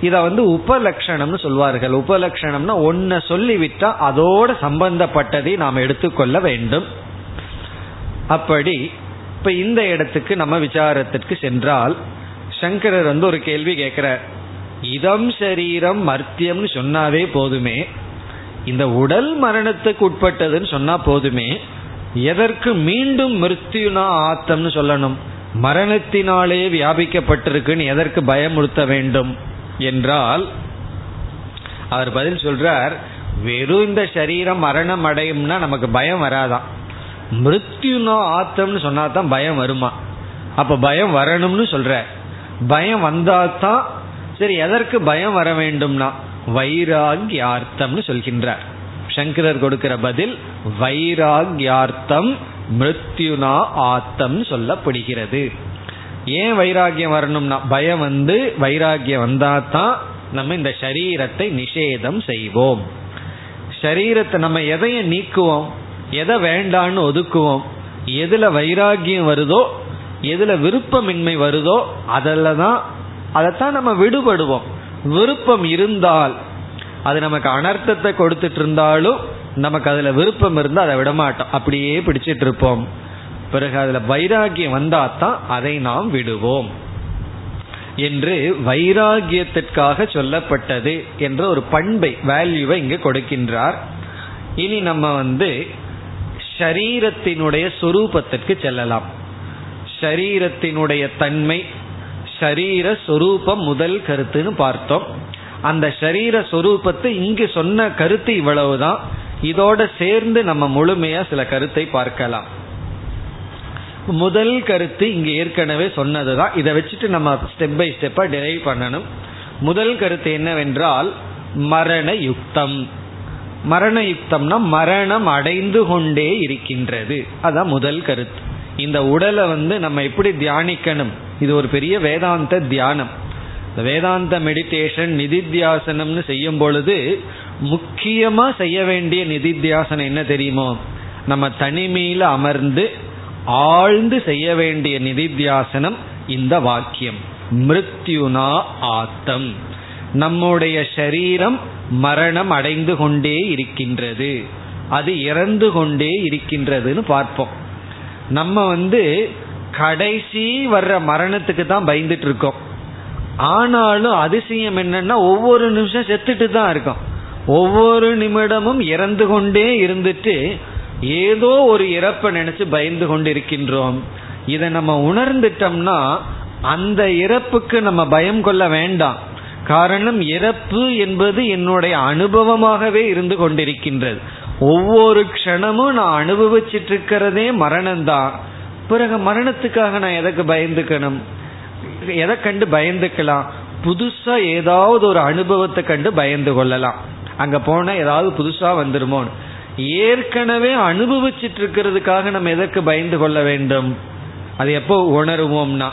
இத வந்து உபலக்ஷணம்னு சொல்வார்கள். உபலக்ஷணம்னா ஒன்ன சொல்லிவிட்டா அதோட சம்பந்தப்பட்டதை நாம் எடுத்துக்கொள்ள வேண்டும். அப்படி இப்ப இந்த இடத்துக்கு நம்ம விசாரத்திற்கு சென்றால் சங்கரர் வந்து ஒரு கேள்வி கேட்கிறார். இதம் சரீரம் மர்த்தியம்னு சொன்னாவே போதுமே. இந்த உடல் மரணத்துக்கு உட்பட்டதுன்னு சொன்னா போதுமே. எதற்கு மீண்டும் மிருத்யுனா ஆத்தம்னு சொல்லணும். மரணத்தினாலே வியாபிக்கப்பட்டிருக்குன்னு எதற்கு பயமுறுத்த வேண்டும்? என்றால் அவர் பதில் சொல்றார் வெறும் இந்த சரீரம் மரணம் அடையும்னா நமக்கு பயம் வராதான் மிருத்யுனோ ஆத்தம்னு சொன்னா தான் பயம் வருமா? அப்ப பயம் வரணும்னு சொல்ற. பயம் வந்தாதான் சரி எதற்கு பயம் வர வேண்டும்னா வைராகியார்த்தம்னு சொல்கின்றார். சங்கரர் கொடுக்கிற பதில் வைராகியார்த்தம் மிருத்யுனா ஆத்தம் சொல்லப்படுகிறது. ஏன் வைராகியம் வரணும்னா பயம் வந்து வைராகியம் வந்தாதான் நம்ம இந்த சரீரத்தை நிஷேதம் செய்வோம். சரீரத்தை நம்ம எதைய நீக்குவோம்? எதை வேண்டான்னு ஒதுக்குவோம்? எதுல வைராகியம் வருதோ எதுல விருப்பமின்மை வருதோ அதில் தான் அதைத்தான் நம்ம விடுபடுவோம். விருப்பம் இருந்தால் அது நமக்கு அனர்த்தத்தை கொடுத்துட்டு இருந்தாலும் நமக்கு அதில் விருப்பம் இருந்தால் அதை விடமாட்டோம். அப்படியே பிடிச்சிட்டு இருப்போம். பிறகு அதுல வைராகியம் வந்தாதான் அதை நாம் விடுவோம் என்று வைராகியத்திற்காக சொல்லப்பட்டது என்ற ஒரு பண்பை வேல்யூவை இங்கு கொடுக்கின்றார். இனி நம்ம வந்து ஷரீரத்தினுடைய சுரூபத்திற்கு செல்லலாம். ஷரீரத்தினுடைய தன்மை ஷரீர சொரூபம் முதல் கருத்துன்னு பார்த்தோம். அந்த ஷரீர சொரூபத்தை இங்கு சொன்ன கருத்து இவ்வளவுதான். இதோட சேர்ந்து நம்ம முழுமையா சில கருத்தை பார்க்கலாம். முதல் கருத்து இங்க ஏற்கனவே சொன்னதுதான். இதை வச்சுட்டு நம்ம ஸ்டெப் பை ஸ்டெப்பா டிரைவ் பண்ணணும். முதல் கருத்து என்னவென்றால் மரண யுக்தம் மரண யுக்தம்னா மரணம் அடைந்து கொண்டே இருக்கின்றது. அதான் முதல் கருத்து. இந்த உடலை வந்து நம்ம எப்படி தியானிக்கணும்? இது ஒரு பெரிய வேதாந்த தியானம். இந்த வேதாந்த மெடிடேஷன் நிதித்தியாசனம்னு செய்யும் பொழுது முக்கியமாக செய்ய வேண்டிய நிதித்தியாசனம் என்ன தெரியுமோ? நம்ம தனிமையில் அமர்ந்து ஆழ்ந்து செய்ய வேண்டிய நிதித்தியாசனம் இந்த வாக்கியம். மிருத்யுனா ஆத்தம். நம்முடைய சரீரம் மரணம் அடைந்து கொண்டே இருக்கின்றது. அது இறந்து கொண்டே இருக்கின்றதுன்னு பார்ப்போம். நம்ம வந்து கடைசி வர்ற மரணத்துக்கு தான் பயந்துட்டு இருக்கோம். ஆனாலும் அதிசயம் என்னன்னா ஒவ்வொரு நிமிஷம் செத்துட்டு தான் இருக்கோம். ஒவ்வொரு நிமிடமும் இறந்து கொண்டே இருந்துட்டு ஏதோ ஒரு இறப்பை நினைச்சு பயந்து கொண்டு இருக்கின்றோம் இதை நம்ம உணர்ந்துட்டோம்னா அந்த இறப்புக்கு நம்ம பயம் கொள்ள வேண்டாம். காரணம் இறப்பு என்பது என்னுடைய அனுபவமாகவே இருந்து கொண்டிருக்கின்றது. ஒவ்வொரு க்ஷணமும் நான் அனுபவிச்சிட்டு இருக்கிறதே மரணம்தான். பிறகு மரணத்துக்காக நான் எதற்கு பயந்துக்கணும்? எதை கண்டு பயந்துக்கலாம்? புதுசா ஏதாவது ஒரு அனுபவத்தை கண்டு பயந்து கொள்ளலாம். அங்க போனா ஏதாவது புதுசா வந்துருமோன்னு. ஏற்கனவே அனுபவிச்சுட்டு இருக்கிறதுக்காக நம்ம எதற்கு பயந்து கொள்ள வேண்டும்? அது எப்போ உணருவோம்னா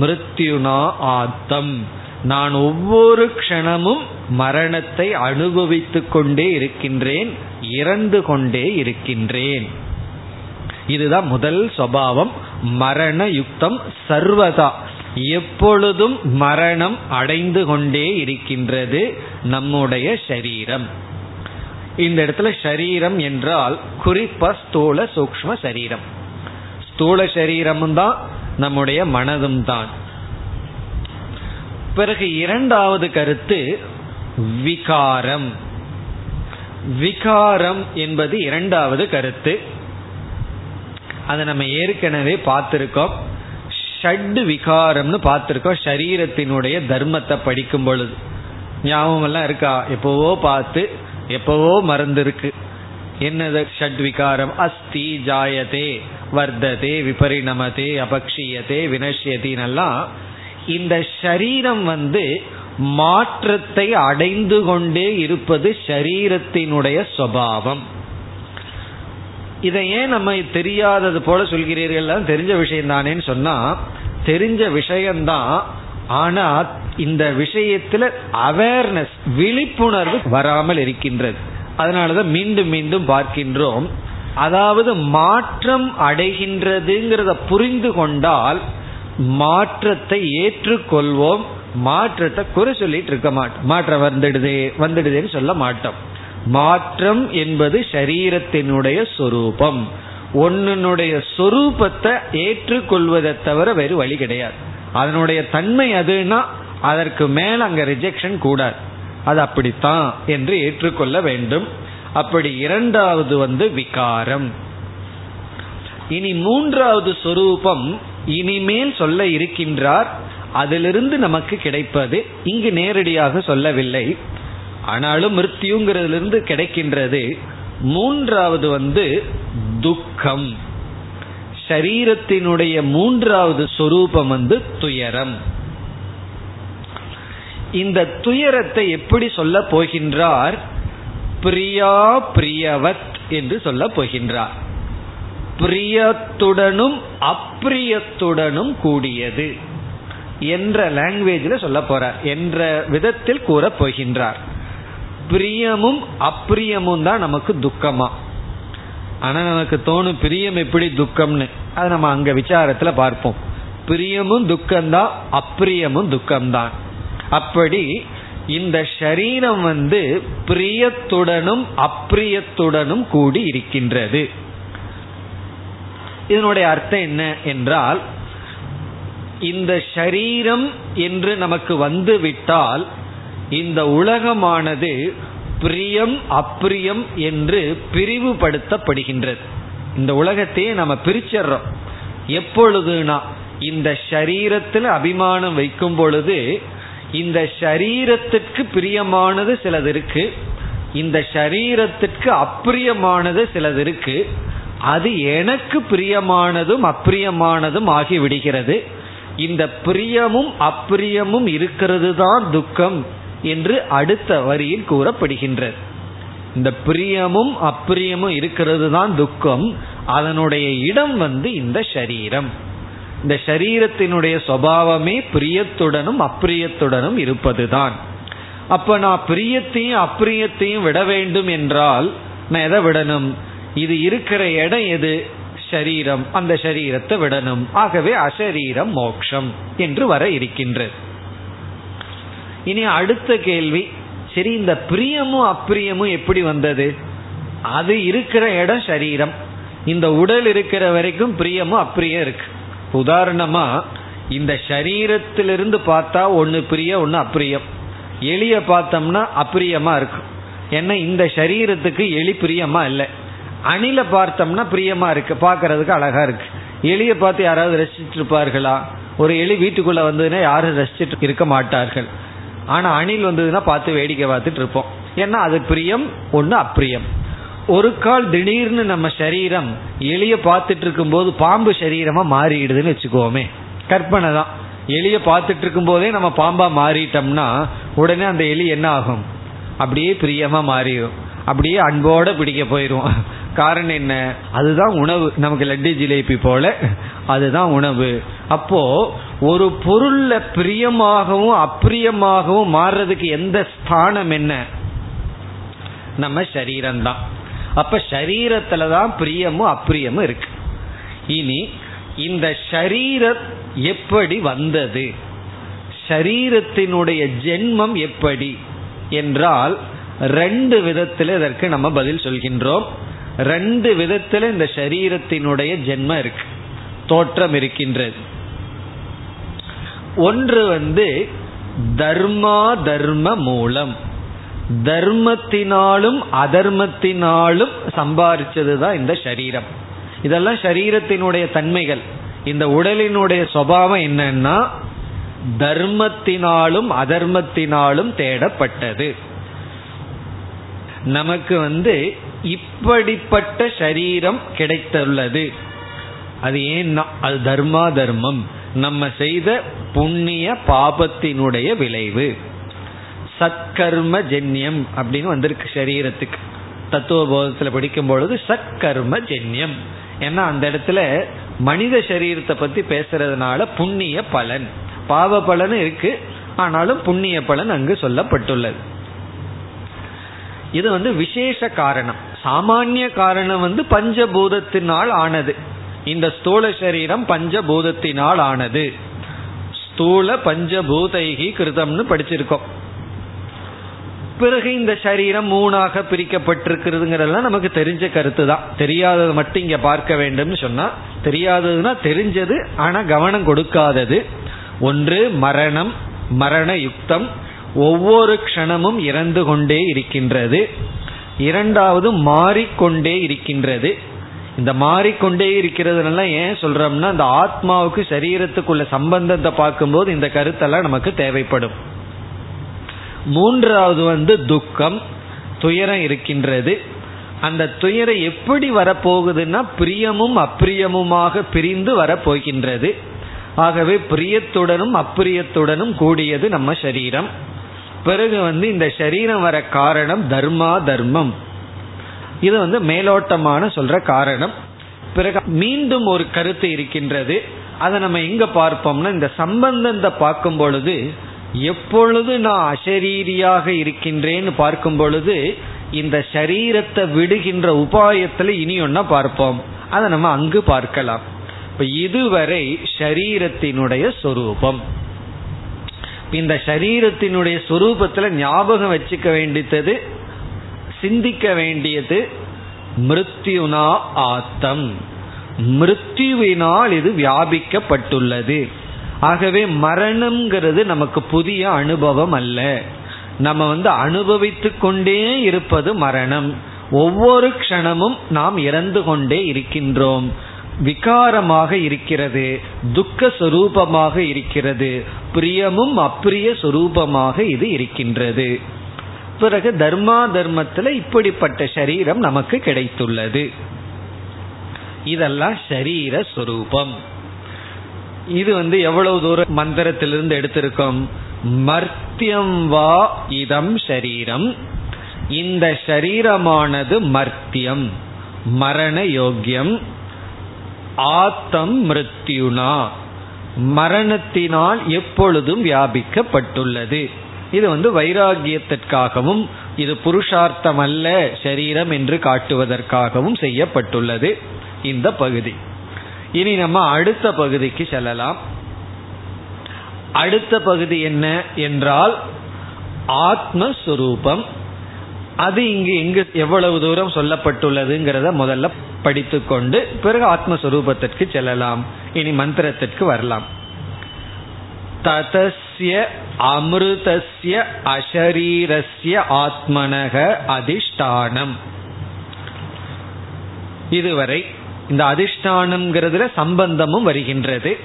மிருத்யுனா ஆத்தம். நான் ஒவ்வொரு க்ஷணமும் மரணத்தை அனுபவித்துக் கொண்டே இருக்கின்றேன் இறந்து கொண்டே இருக்கின்றேன். இதுதான் முதல் சுவாவம். மரண யுக்தம் சர்வதா. எப்பொழுதும் மரணம் அடைந்து கொண்டே இருக்கின்றது நம்முடைய சரீரம். இந்த இடத்துல சரீரம் என்றால் குறிப்பா ஸ்தூல சூக்ம சரீரம். ஸ்தூல சரீரமும் தான் நம்முடைய மனதும் தான். பிறகு இரண்டாவது கருத்து விகாரம். விகாரம் என்பது இரண்டாவது கருத்து. அதை நம்ம ஏற்கனவே பார்த்திருக்கோம். ஷட் விகாரம்னு பார்த்துருக்கோம். சரீரத்தினுடைய தர்மத்தை படிக்கும் பொழுது. ஞாபகம் எல்லாம் இருக்கா? எப்போவோ பார்த்து எப்பவோ மறந்து இருக்கு என்னது? ஷட்விகாரம். அஸ்தி ஜாயதே வர்த்ததே விபரிணமதே அபக்ஷியதே வினஷ்யத்தினெல்லாம் இந்த சரீரம் வந்து மாற்றத்தை அடைந்து கொண்டே இருப்பது சரீரத்தினுடைய சுவாவம். இதை ஏன் நம்ம தெரியாதது போல சொல்கிறீர்கள்? தெரிஞ்ச விஷயம் தானேன்னு சொன்னா தெரிஞ்ச விஷயம்தான் ஆனா இந்த விஷயத்துல அவேர்னஸ் விழிப்புணர்வு வராமல் இருக்கின்றது. அதனாலதான் மீண்டும் மீண்டும் பார்க்கின்றோம். அதாவது மாற்றம் அடைகின்றதுங்கிறத புரிந்து கொண்டால் மாற்றத்தை ஏற்றுக்கொள்வோம். மாற்றத்தை குறை சொல்லிட்டு இருக்க மாட்டோம். மாற்றம் வந்துடுது வந்துடுதுன்னு சொல்ல மாட்டோம். மாற்றம் என்பது சரீரத்தினுடைய சொரூபம். ஒன்னுடைய சொரூபத்தை ஏற்றுக்கொள்வதை தவிர வேறு வழி கிடையாது. அதனுடைய தன்மை அதுனா அதற்கு மேல அங்க ரிஜெக்ஷன் கூடாது அது அப்படித்தான் என்று ஏற்றுக்கொள்ள வேண்டும். அப்படி இரண்டாவது வந்து விகாரம். இனி மூன்றாவது சொரூபம் இனிமேல் சொல்ல இருக்கின்றார். அதிலிருந்து நமக்கு கிடைப்பது இங்கு நேரடியாக சொல்லவில்லை. ஆனாலும் மிருத்யுங்கிறதுலிருந்து கிடைக்கின்றது. மூன்றாவது வந்து துக்கம். சரீரத்தினுடைய மூன்றாவது சொரூபம் வந்து துயரம். இந்த துயரத்தை எப்படி சொல்ல போகின்றார்? பிரியா பிரியவத் என்று சொல்ல போகின்றார். பிரியத்துடனும் அப்பிரியத்துடனும் கூடியது என்ற லாங்குவேஜில் சொல்ல போறார். என்ற விதத்தில் கூற போகின்றார். பிரியமும் அப்பிரியமும் தான் நமக்கு துக்கமா. ஆனா நமக்கு தோணும் பிரியம் எப்படி துக்கம்னு. அதை நம்ம அங்க விசாரத்துல பார்ப்போம். பிரியமும் துக்கம்தான் அப்பிரியமும் துக்கம்தான். அப்படி இந்த ஷரீரம் வந்து பிரியத்துடனும் அப்பிரியத்துடனும் கூடி இருக்கின்றது. இதனுடைய அர்த்தம் என்ன என்றால் இந்த ஷரீரம் என்று நமக்கு வந்து விட்டால் இந்த உலகமானது பிரியம் அப்பிரியம் என்று பிரிவுபடுத்தப்படுகின்றது. இந்த உலகத்தையே நம்ம பிரிச்சிடுறோம் எப்பொழுதுனா இந்த ஷரீரத்தில் அபிமானம் வைக்கும் பொழுது இந்த ஷரீரத்திற்கு பிரியமானது சிலது இருக்கு இந்த ஷரீரத்திற்கு அப்பிரியமானது சிலது இருக்கு அது எனக்கு பிரியமானதும் அப்பிரியமானதும் ஆகிவிடுகிறது. இந்த பிரியமும் அப்பிரியமும் இருக்கிறது தான் துக்கம். என்று அடுத்த வரியில் கூறப்படுகின்றது. இந்த பிரியமும் அப்பிரியமும் இருக்கிறது தான் துக்கம். அதனுடைய இடம் வந்து இந்த சரீரம். இந்த சரீரத்தினுடைய சுவாவமே பிரியத்துடனும் அப்பிரியத்துடனும் இருப்பதுதான். அப்ப நான் பிரியத்தையும் அப்பிரியத்தையும் விட வேண்டும் என்றால் நான் எதை விடணும்? இது இருக்கிற இடம் எது? ஷரீரம் அந்த ஷரீரத்தை விடணும். ஆகவே அசரீரம் மோக்ஷம் என்று வர இருக்கின்றது. இனி அடுத்த கேள்வி சரி இந்த பிரியமும் அப்பிரியமும் எப்படி வந்தது? அது இருக்கிற இடம் சரீரம். இந்த உடல் இருக்கிற வரைக்கும் பிரியமும் அப்பிரியம் இருக்கு. உதாரணமா இந்த சரீரத்திலிருந்து பார்த்தா ஒன்று பிரிய ஒன்று அப்பிரியம். எளிய பார்த்தோம்னா அப்பிரியமா இருக்கும் ஏன்னா இந்த சரீரத்துக்கு எலி பிரியமா இல்லை. அணில பார்த்தோம்னா பிரியமா இருக்கு. பார்க்கறதுக்கு அழகா இருக்கு. எலிய பார்த்து யாராவது ரசிச்சிருப்பார்களா இருப்பார்களா? ஒரு எலி வீட்டுக்குள்ள வந்ததுன்னா யாரும் ரசிச்சிட்டு இருக்க மாட்டார்கள். ஆனா அணில் வந்ததுன்னா பார்த்து வேடிக்கை பார்த்துட்டு இருப்போம். ஏன்னா அது பிரியம் ஒன்று அப்பிரியம். ஒரு கால் திடீர்னு நம்ம சரீரம் எளிய பார்த்துட்டு இருக்கும் போது பாம்பு சரீரமா மாறிடுதுன்னு வச்சுக்கோமே. கற்பனை தான். எலிய பார்த்துட்டு இருக்கும் போதே நம்ம பாம்பா மாறிட்டோம்னா உடனே அந்த எலி என்ன ஆகும் அப்படியே பிரியமா மாறிடும் அப்படியே அன்போட பிடிக்க போயிடும் காரணம் என்ன? அதுதான் உணவு. நமக்கு லட்டு ஜிலேபி போல அதுதான் உணவு. அப்போ ஒரு பொருள்ல பிரியமாகவும் அப்பிரியமாகவும் மாறுறதுக்கு எந்த ஸ்தானம் என்ன? நம்ம சரீரம்தான். அப்ப சரீரத்துல தான் பிரியமும் அப்பிரியமும் இருக்கு. இனி இந்த சரீரம் எப்படி வந்தது? சரீரத்தினுடைய ஜென்மம் எப்படி? என்றால் ரெண்டு விதத்தில் இதற்கு நம்ம பதில் சொல்கின்றோம். ரெண்டு விதத்தில் இந்த சரீரத்தினுடைய ஜென்மம் இருக்கு. தோற்றம் இருக்கின்றது. ஒன்று வந்து தர்மா தர்ம மூலம். தர்மத்தினாலும் அதர்மத்தினாலும் சம்பாதிச்சதுதான் இந்த சரீரம். இதெல்லாம் சரீரத்தினுடைய தன்மைகள். இந்த உடலினுடைய சுவாவம் என்னன்னா தர்மத்தினாலும் அதர்மத்தினாலும் தேடப்பட்டது. நமக்கு வந்து இப்படிப்பட்ட சரீரம் கிடைத்துள்ளது. அது ஏன்னா அது தர்மா தர்மம்? நம்ம செய்த புண்ணிய பாபத்தினுடைய விளைவு. சத்கர்ம ஜென்யம் அப்படின்னு வந்திருக்கு சரீரத்துக்கு. தத்துவ போதத்தில் படிக்கும் பொழுது சத்கர்ம ஜென்யம். ஏன்னா அந்த இடத்துல மனித சரீரத்தை பத்தி பேசுறதுனால புண்ணிய பலன். பாவ பலன் இருக்கு. ஆனாலும் புண்ணிய பலன் அங்கு சொல்லப்பட்டுள்ளது. இது வந்து விசேஷ காரணம். சாமானிய காரணம் வந்து பஞ்சபூதத்தினால் ஆனது. இந்த ஸ்தூல சரீரம் பஞ்சபூதத்தினால் ஆனது ஸ்தூல பஞ்சபூதைகி கிருதம்னு படிச்சிருக்கோம். பிறகு இந்த சரீரம் மூணாக பிரிக்கப்பட்டிருக்கிறதுங்கிறதெல்லாம் நமக்கு தெரிஞ்ச கருத்து தான் தெரியாதது மட்டும் இங்க பார்க்க வேண்டும்னு சொன்னா தெரியாததுன்னா தெரிஞ்சது ஆனா கவனம் கொடுக்காதது. ஒன்று மரணம் மரண யுக்தம் ஒவ்வொரு க்ஷணமும் இறந்து கொண்டே இருக்கின்றது. இரண்டாவது மாறிக்கொண்டே இருக்கின்றது. இந்த மாறிக்கொண்டே இருக்கிறதுனால ஏன் சொல்றோம்னா இந்த ஆத்மாவுக்கு சரீரத்துக்குள்ள சம்பந்தத்தை பார்க்கும்போது இந்த கருத்தெல்லாம் நமக்கு தேவைப்படும். மூன்றாவது வந்து துக்கம் துயரம் இருக்கின்றது. அந்த துயரம் எப்படி வரப்போகுதுன்னா பிரியமும் அப்பிரியமுமாக பிரிந்து வரப்போகின்றது. ஆகவே பிரியத்துடனும் அப்பிரியத்துடனும் கூடியது நம்ம சரீரம். பிறகு வந்து இந்த சரீரம் வர காரணம் தர்மா தர்மம். இது வந்து மேலோட்டமான சொல்ற காரணம். பிறகு மீண்டும் ஒரு கருத்து இருக்கின்றது. அதை நம்ம எங்க பார்ப்போம்னா இந்த சம்பந்தத்தை பார்க்கும் பொழுது எப்பொழுது நான் அசரீரியாக இருக்கின்றேன்னு பார்க்கும் பொழுது இந்த சரீரத்தை விடுகின்ற உபாயத்துல இனி ஒன்னா பார்ப்போம். அதை நம்ம அங்கு பார்க்கலாம். இப்ப இதுவரை ஷரீரத்தினுடைய சொரூபம். இந்த சரீரத்தினுடைய சொரூபத்துல ஞாபகம் வச்சுக்க வேண்டியது சிந்திக்க வேண்டியது மிருத்யுனா ஆத்தம். மிருத்யுவினால் இது வியாபிக்கப்பட்டுள்ளது. ஆகவே மரணம்ங்கிறது நமக்கு புதிய அனுபவம் அல்ல. நம்ம வந்து அனுபவித்து கொண்டே இருப்பது மரணம். ஒவ்வொரு க்ஷணமும் நாம் இறந்து கொண்டே இருக்கின்றோம். விகாரமாக இருக்கிறது துக்க சொரூபமாக இருக்கிறது பிரியமும் அப்பிரிய சொரூபமாக இது இருக்கின்றது. பிறகு தர்மா தர்மத்துல இப்படிப்பட்ட சரீரம் நமக்கு கிடைத்துள்ளது. இதெல்லாம் ஷரீர சொரூபம். இது வந்து எவ்வளவு தூரம் மந்திரத்திலிருந்து எடுத்திருக்கோம்? மர்த்தியம் வா இதம் ஷரீரம் இந்த ஷரீரமானது மர்த்தியம் மரண யோக்கியம் ஆத்தம் மிருத்யுனா. மரணத்தினால் எப்பொழுதும் வியாபிக்கப்பட்டுள்ளது. இது வந்து வைராகியத்திற்காகவும் இது புருஷார்த்தம் அல்ல சரீரம் என்று காட்டுவதற்காகவும் செய்யப்பட்டுள்ளது இந்த பகுதி. இனி நம்ம அடுத்த பகுதிக்கு செல்லலாம். அடுத்த பகுதி என்ன என்றால் ஆத்மஸ்வரூபம். அது இங்கு எங்கு எவ்வளவு தூரம் சொல்லப்பட்டுள்ளதுங்கிறத முதல்ல படித்துக்கொண்டு பிறகு ஆத்மஸ்வரூபத்திற்கு செல்லலாம். இனி மந்திரத்திற்கு வரலாம். ததஸ்ய அமிர்தஸ்ய அஷரீரஸ்ய ஆத்மனக அதிஷ்டானம். இதுவரை இந்த அதிஷ்டானம்ங்கிறதுல சம்பந்தமும் வருகின்றது.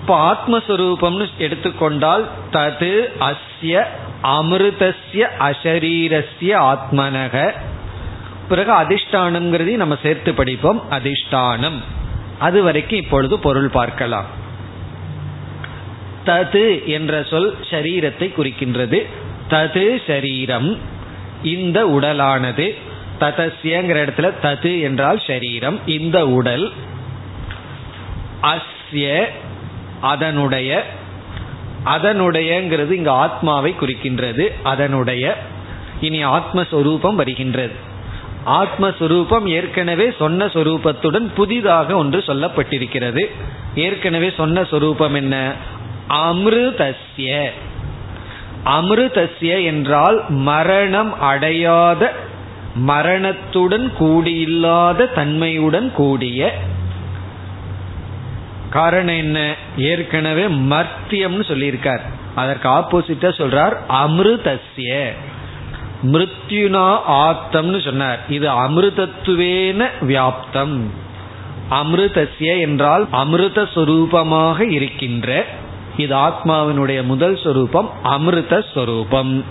இப்போ ஆத்மஸ்வரூபம்னு எடுத்துக்கொண்டால் தது அஸ்ய அமிர்தஸ்ய அஷரீரஸ்ய ஆத்மனக. பிறகு அதிஷ்டானம்ங்கிறதையும் நம்ம சேர்த்து படிப்போம் அதிஷ்டானம். அது வரைக்கும் இப்பொழுது பொருள் பார்க்கலாம். தது என்ற சொல் சரீரத்தை குறிக்கின்றது. தது சரீரம் இந்த உடலானது. ததஸ்யங்கிற இடத்துல தது என்றால் சரீரம் இந்த உடல். அஸ்ய அதனுடைய. அதனுடையங்கிறது இங்கு ஆத்மாவை குறிக்கின்றது. அதனுடைய. இனி ஆத்மஸ்வரூபம் வருகின்றது. ஆத்மஸ்வரூபம் ஏற்கனவே சொன்ன சொரூபத்துடன் புதிதாக ஒன்று சொல்லப்பட்டிருக்கிறது. ஏற்கனவே சொன்ன சொரூபம் என்ன? அமிர்தஸ்ய. அமிர்தஸ்ய என்றால் மரணம் அடையாத மரணத்துடன் கூடியில்லாத தன்மையுடன் கூடிய. காரணம் என்ன? ஏற்கனவே மர்த்தியம்னு சொல்லியிருக்கார். அதற்கு ஆப்போசிட்டா சொல்றார் அமிர்தஸ்ய. மிருத்யுனா ஆத்தம்னு சொன்னார். இது அமிர்தத்துவேன வியாப்தம். அமிர்தஸ்ய என்றால் அமிர்த சுரூபமாக இருக்கின்ற இது ஆத்மாவினுடைய முதல் சொரூபம் அமிர்த சொரூபம்.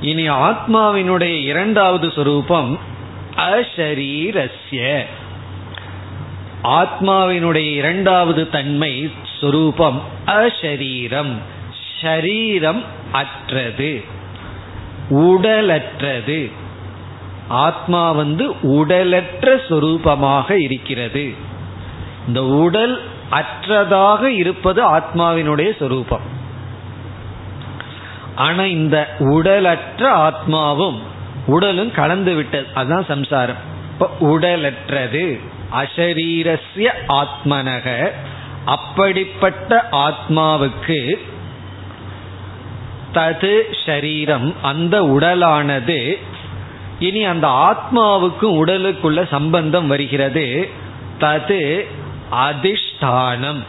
இனி ஆத்மாவினுடைய இரண்டாவது சொரூபம் அஷரீரஸ்ய ஆத்மாவினுடைய இரண்டாவது தன்மை சொரூபம் அஷரீரம் ஷரீரம் அற்றது உடலற்றது. ஆத்மா வந்து உடலற்ற சொரூபமாக இருக்கிறது. இந்த உடல் அற்றதாக இருப்பது ஆத்மாவினுடைய சொரூபம். ஆனா இந்த உடலற்ற ஆத்மாவும் உடலும் கலந்து விட்டது. அதுதான் சம்சாரம். இப்ப உடலற்றது அசரீரஸ்ய ஆத்மனக. அப்படிப்பட்ட ஆத்மாவுக்கு தது ஷரீரம் அந்த உடலானது இனி அந்த ஆத்மாவுக்கும் உடலுக்குள்ள சம்பந்தம் வருகிறது. தது அதிஷ்டானம்.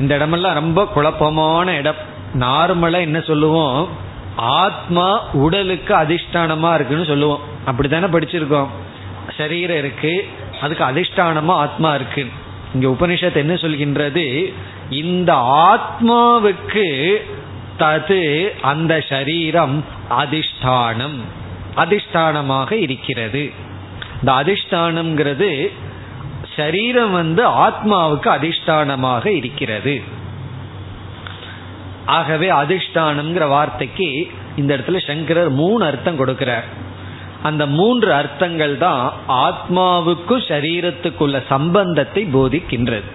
இந்த இடமெல்லாம் ரொம்ப குழப்பமான இடம். நார்மலா என்ன சொல்லுவோம்? ஆத்மா உடலுக்கு அதிஷ்டானமா இருக்குன்னு சொல்லுவோம். அப்படித்தானே படிச்சிருக்கோம். சரீரம் இருக்கு அதுக்கு அதிஷ்டானமா ஆத்மா இருக்கு. இங்க உபனிஷத்து என்ன சொல்கின்றது? இந்த ஆத்மாவுக்கு தது அந்த சரீரம் அதிஷ்டானம். அதிஷ்டானமாக இருக்கிறது. இந்த அதிஷ்டானம்ங்கிறது சரீரம் வந்து ஆத்மாவுக்கு அதிஷ்டானமாக இருக்கிறது. ஆகவே அதிஷ்டானம்ங்கிற வார்த்தைக்கு இந்த இடத்துல சங்கரர் மூணு அர்த்தம் கொடுக்கிறார். அந்த மூன்று அர்த்தங்கள் தான் ஆத்மாவுக்கும் சரீரத்துக்குள்ள சம்பந்தத்தை போதிக்கின்றது.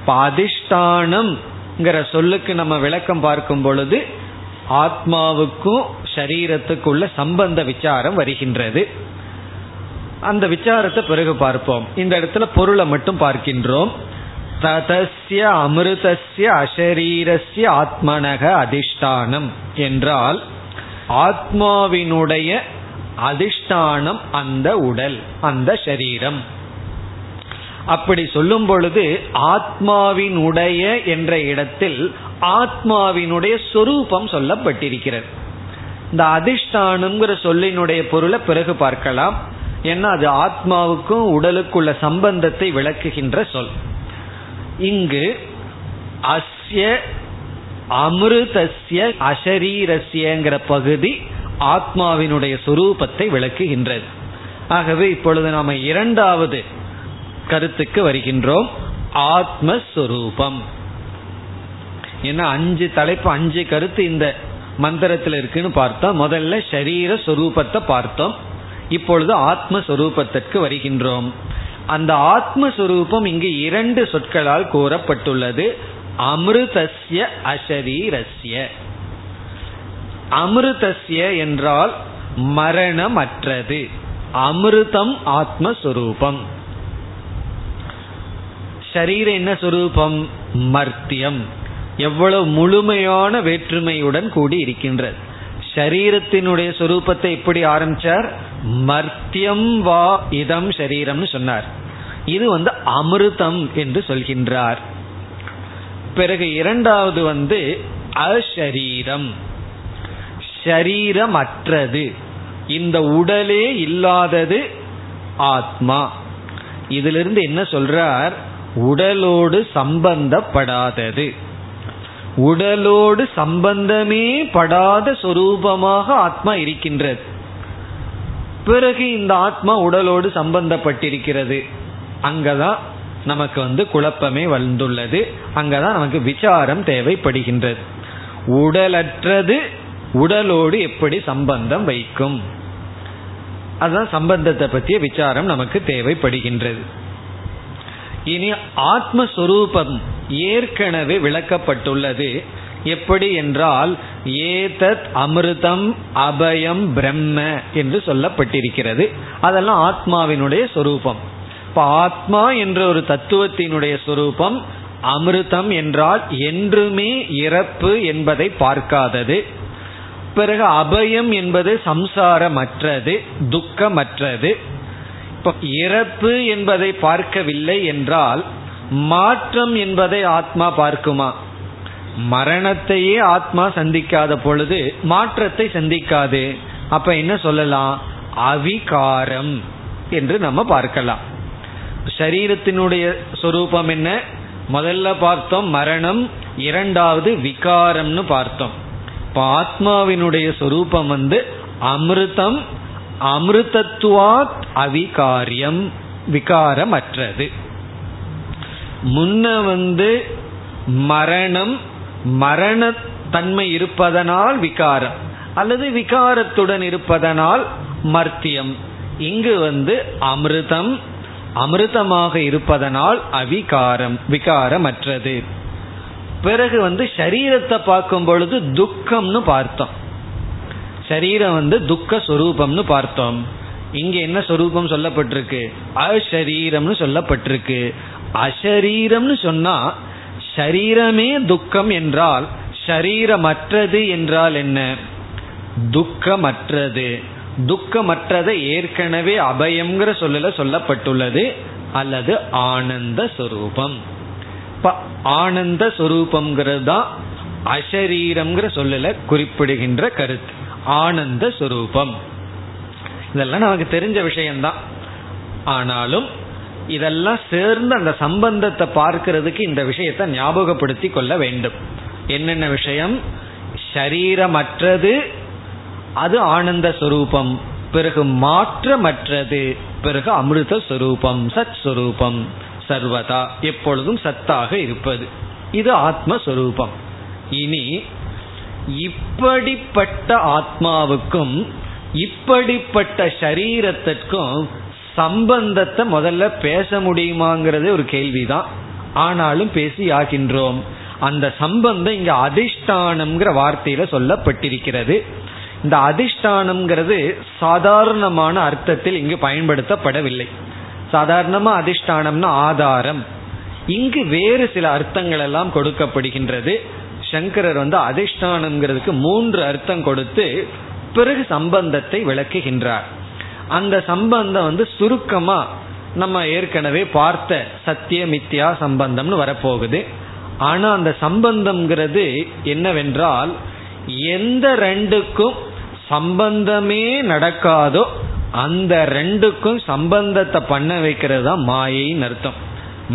இப்போ அதிஷ்டானம்ங்கிற சொல்லுக்கு நம்ம விளக்கம் பார்க்கும் பொழுது ஆத்மாவுக்கும் சரீரத்துக்குள்ள சம்பந்த விசாரம் வருகின்றது. அந்த விசாரத்தை பிறகு பார்ப்போம். இந்த இடத்துல பொருளை மட்டும் பார்க்கின்றோம். ததஸ்ய அமிர்தஸ்ய அசரீரஸ்ய ஆத்மனக அதிஷ்டானம் என்றால் ஆத்மாவினுடைய அதிஷ்டானம் அந்த உடல் அந்த சரீரம். அப்படி சொல்லும் பொழுது ஆத்மாவினுடைய என்ற இடத்தில் ஆத்மாவினுடைய சொரூபம் சொல்லப்பட்டிருக்கிறது. இந்த அதிஷ்டானம்ங்கிற சொல்லினுடைய பொருளை பிறகு பார்க்கலாம். ஏன்னா அது ஆத்மாவுக்கும் உடலுக்குள்ள சம்பந்தத்தை விளக்குகின்ற சொல். இங்கு அஸ்ய அமிர்தஸ்ய அசரீரஸ்யங்கிற பகுதி ஆத்மாவினுடைய சுரூபத்தை விளக்குகின்றது. ஆகவே இப்பொழுது நாம இரண்டாவது கருத்துக்கு வருகின்றோம். ஆத்மஸ்வரூபம். ஏன்னா அஞ்சு தலைப்பு அஞ்சு கருத்து இந்த மந்திரத்தில் இருக்குன்னு பார்த்தோம். முதல்ல ஷரீர சொரூபத்தை பார்த்தோம். இப்பொழுது ஆத்மஸ்வரூபத்திற்கு வருகின்றோம். அந்த ஆத்மஸ்வரூபம் இங்கு இரண்டு சொற்களால் கூறப்பட்டுள்ளது. அமிர்தஸ்ய அசரீரஸ்ய. அமிர்தஸ்ய என்றால் மரணமற்றது. அமிர்தம் ஆத்மஸ்வரூபம். ஷரீரம் என்ன சொரூபம்? மர்த்தியம். எவ்வளவு முழுமையான வேற்றுமையுடன் கூடி இருக்கின்றது சரீரத்தினுடைய சொரூபத்தை எப்படி ஆரம்பிச்சார்? மர்த்தியம் வா இதம் சரீரம்னு சொன்னார். இது வந்து அமிர்தம் என்று சொல்கின்றார். பிறகு இரண்டாவது வந்து அஷரீரம் ஷரீரமற்றது இந்த உடலே இல்லாதது ஆத்மா. இதிலிருந்து என்ன சொல்றார்? உடலோடு சம்பந்தப்படாதது. உடலோடு சம்பந்தமே படாத சொரூபமாக ஆத்மா இருக்கின்றது. பிறகு இந்த ஆத்மா உடலோடு சம்பந்தப்பட்டிருக்கிறது. அங்கதான் நமக்கு வந்து குழப்பமே வந்துள்ளது. அங்கதான் நமக்கு விசாரம் தேவைப்படுகின்றது. உடலற்றது உடலோடு எப்படி சம்பந்தம் வைக்கும்? அதுதான் சம்பந்தத்தை பற்றிய விசாரம் நமக்கு தேவைப்படுகின்றது. இனி ஆத்மஸ்வரூபம் ஏற்கனவே விளக்கப்பட்டுள்ளது. எப்படி என்றால் ஏதத் அமிர்தம் அபயம் பிரம்ம என்று சொல்லப்பட்டிருக்கிறது. அதெல்லாம் ஆத்மாவினுடைய சொரூபம். இப்ப ஆத்மா என்ற ஒரு தத்துவத்தினுடைய சொரூபம் அமிர்தம் என்றால் என்றுமே இறப்பு என்பதை பார்க்காதது. பிறகு அபயம் என்பது சம்சாரமற்றது துக்கமற்றது. இப்போ இறப்பு என்பதை பார்க்கவில்லை என்றால் மாற்றம் என்பதை ஆத்மா பார்க்குமா? மரணத்தையே ஆத்மா சந்திக்காத பொழுது மாற்றத்தை சந்திக்காது. அப்ப என்ன சொல்லலாம்? அவிகாரம் என்று நம்ம பார்க்கலாம். சரீரத்தினுடைய சொரூபம் என்ன? முதல்ல பார்த்தோம் மரணம் இரண்டாவது விகாரம்னு பார்த்தோம். இப்போ ஆத்மாவினுடைய சொரூபம் வந்து அமிர்தம் அமிர்தத்துவாத் அவிகாரியம் விகாரமற்றது. முன்ன வந்து மரணம் மரணத்தன்மை இருப்பதனால் விகாரம் அல்லது விகாரத்துடன் இருப்பதனால் மர்த்தியம். இங்கு வந்து அமிர்தம் அமிர்தமாக இருப்பதனால் அவிகாரம் விகாரமற்றது. பிறகு வந்து சரீரத்தை பார்க்கும் பொழுது துக்கம்னு பார்த்தோம். சரீரம் வந்து துக்க சொரூபம்னு பார்த்தோம். இங்க என்ன சொரூபம் சொல்லப்பட்டிருக்கு? அஷரீரம்னு சொல்லப்பட்டிருக்கு. அஷரீரம்னு சொன்னா ஷரீரமே துக்கம் என்றால் ஷரீரமற்றது என்றால் என்ன? துக்கமற்றது. துக்கமற்றதை ஏற்கனவே அபயம்ங்கிற சொல்லல சொல்லப்பட்டுள்ளது. அல்லது ஆனந்த சொரூபம். ஆனந்த சொரூபம்ங்கிறது தான் அஷரீரம்ங்கிற சொல்லல குறிப்பிடுகின்ற கருத்து. ஆனந்த சுரூபம். இதெல்லாம் நமக்கு தெரிஞ்ச விஷயம்தான். ஆனாலும் இதெல்லாம் சேர்ந்து அந்த சம்பந்தத்தை பார்க்கிறதுக்கு இந்த விஷயத்தை ஞாபகப்படுத்தி கொள்ள வேண்டும். என்னென்ன விஷயம்? ஷரீரமற்றது அது ஆனந்த சுரூபம். பிறகு மாற்றமற்றது பிறகு அமிர்த சுரூபம் சத் சுரூபம். சர்வதா எப்பொழுதும் சத்தாக இருப்பது. இது ஆத்மஸ்வரூபம் இனி இப்படிப்பட்ட ஆத்மாவுக்கும் இப்படிப்பட்ட சரீரத்திற்கும் சம்பந்தத்தை முதல்ல பேச முடியுமாங்கிறது ஒரு கேள்விதான். ஆனாலும் பேசி ஆகின்றோம். அந்த சம்பந்தம் இங்க அதிஷ்டானம்ங்கிற வார்த்தையில சொல்லப்பட்டிருக்கிறது. இந்த அதிஷ்டானம்ங்கிறது சாதாரணமான அர்த்தத்தில் இங்கு பயன்படுத்தப்படவில்லை. சாதாரணமா அதிஷ்டானம்னா ஆதாரம். இங்கு வேறு சில அர்த்தங்கள் எல்லாம் கொடுக்கப்படுகின்றது. சங்கரர் வந்து அதிஷ்டானம்ங்கிறதுக்கு மூன்று அர்த்தம் கொடுத்து பிறகு சம்பந்தத்தை விளக்குகின்றார். அந்த சம்பந்தம் வந்து சுருக்கமா நம்ம ஏற்கனவே பார்த்த சத்திய மித்யா சம்பந்தம்னு வரப்போகுது. ஆனா அந்த சம்பந்தம்ங்கிறது என்னவென்றால் எந்த ரெண்டுக்கும் சம்பந்தமே நடக்காதோ அந்த ரெண்டுக்கும் சம்பந்தத்தை பண்ண வைக்கிறது தான் மாயைன்னு அர்த்தம்.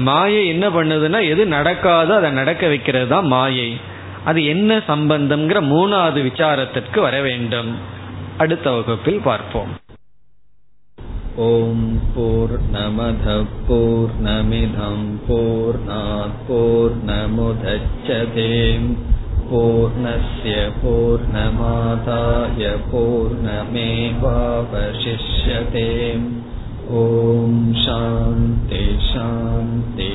மாயை என்ன பண்ணுதுன்னா எது நடக்காதோ அதை நடக்க வைக்கிறது தான் மாயை. அது என்ன சம்பந்தம்ங்கிற மூணாவது விசாரத்திற்கு வர வேண்டும் அடுத்த வகுப்பில் பார்ப்போம் ஓம் போர் நமத போர் நமிதம் போர் போர் நமுதச்சதேம் पूर्णस्य पूर्णमादाय पूर्णमेवावशिष्यते ॐ शान्ति शान्ति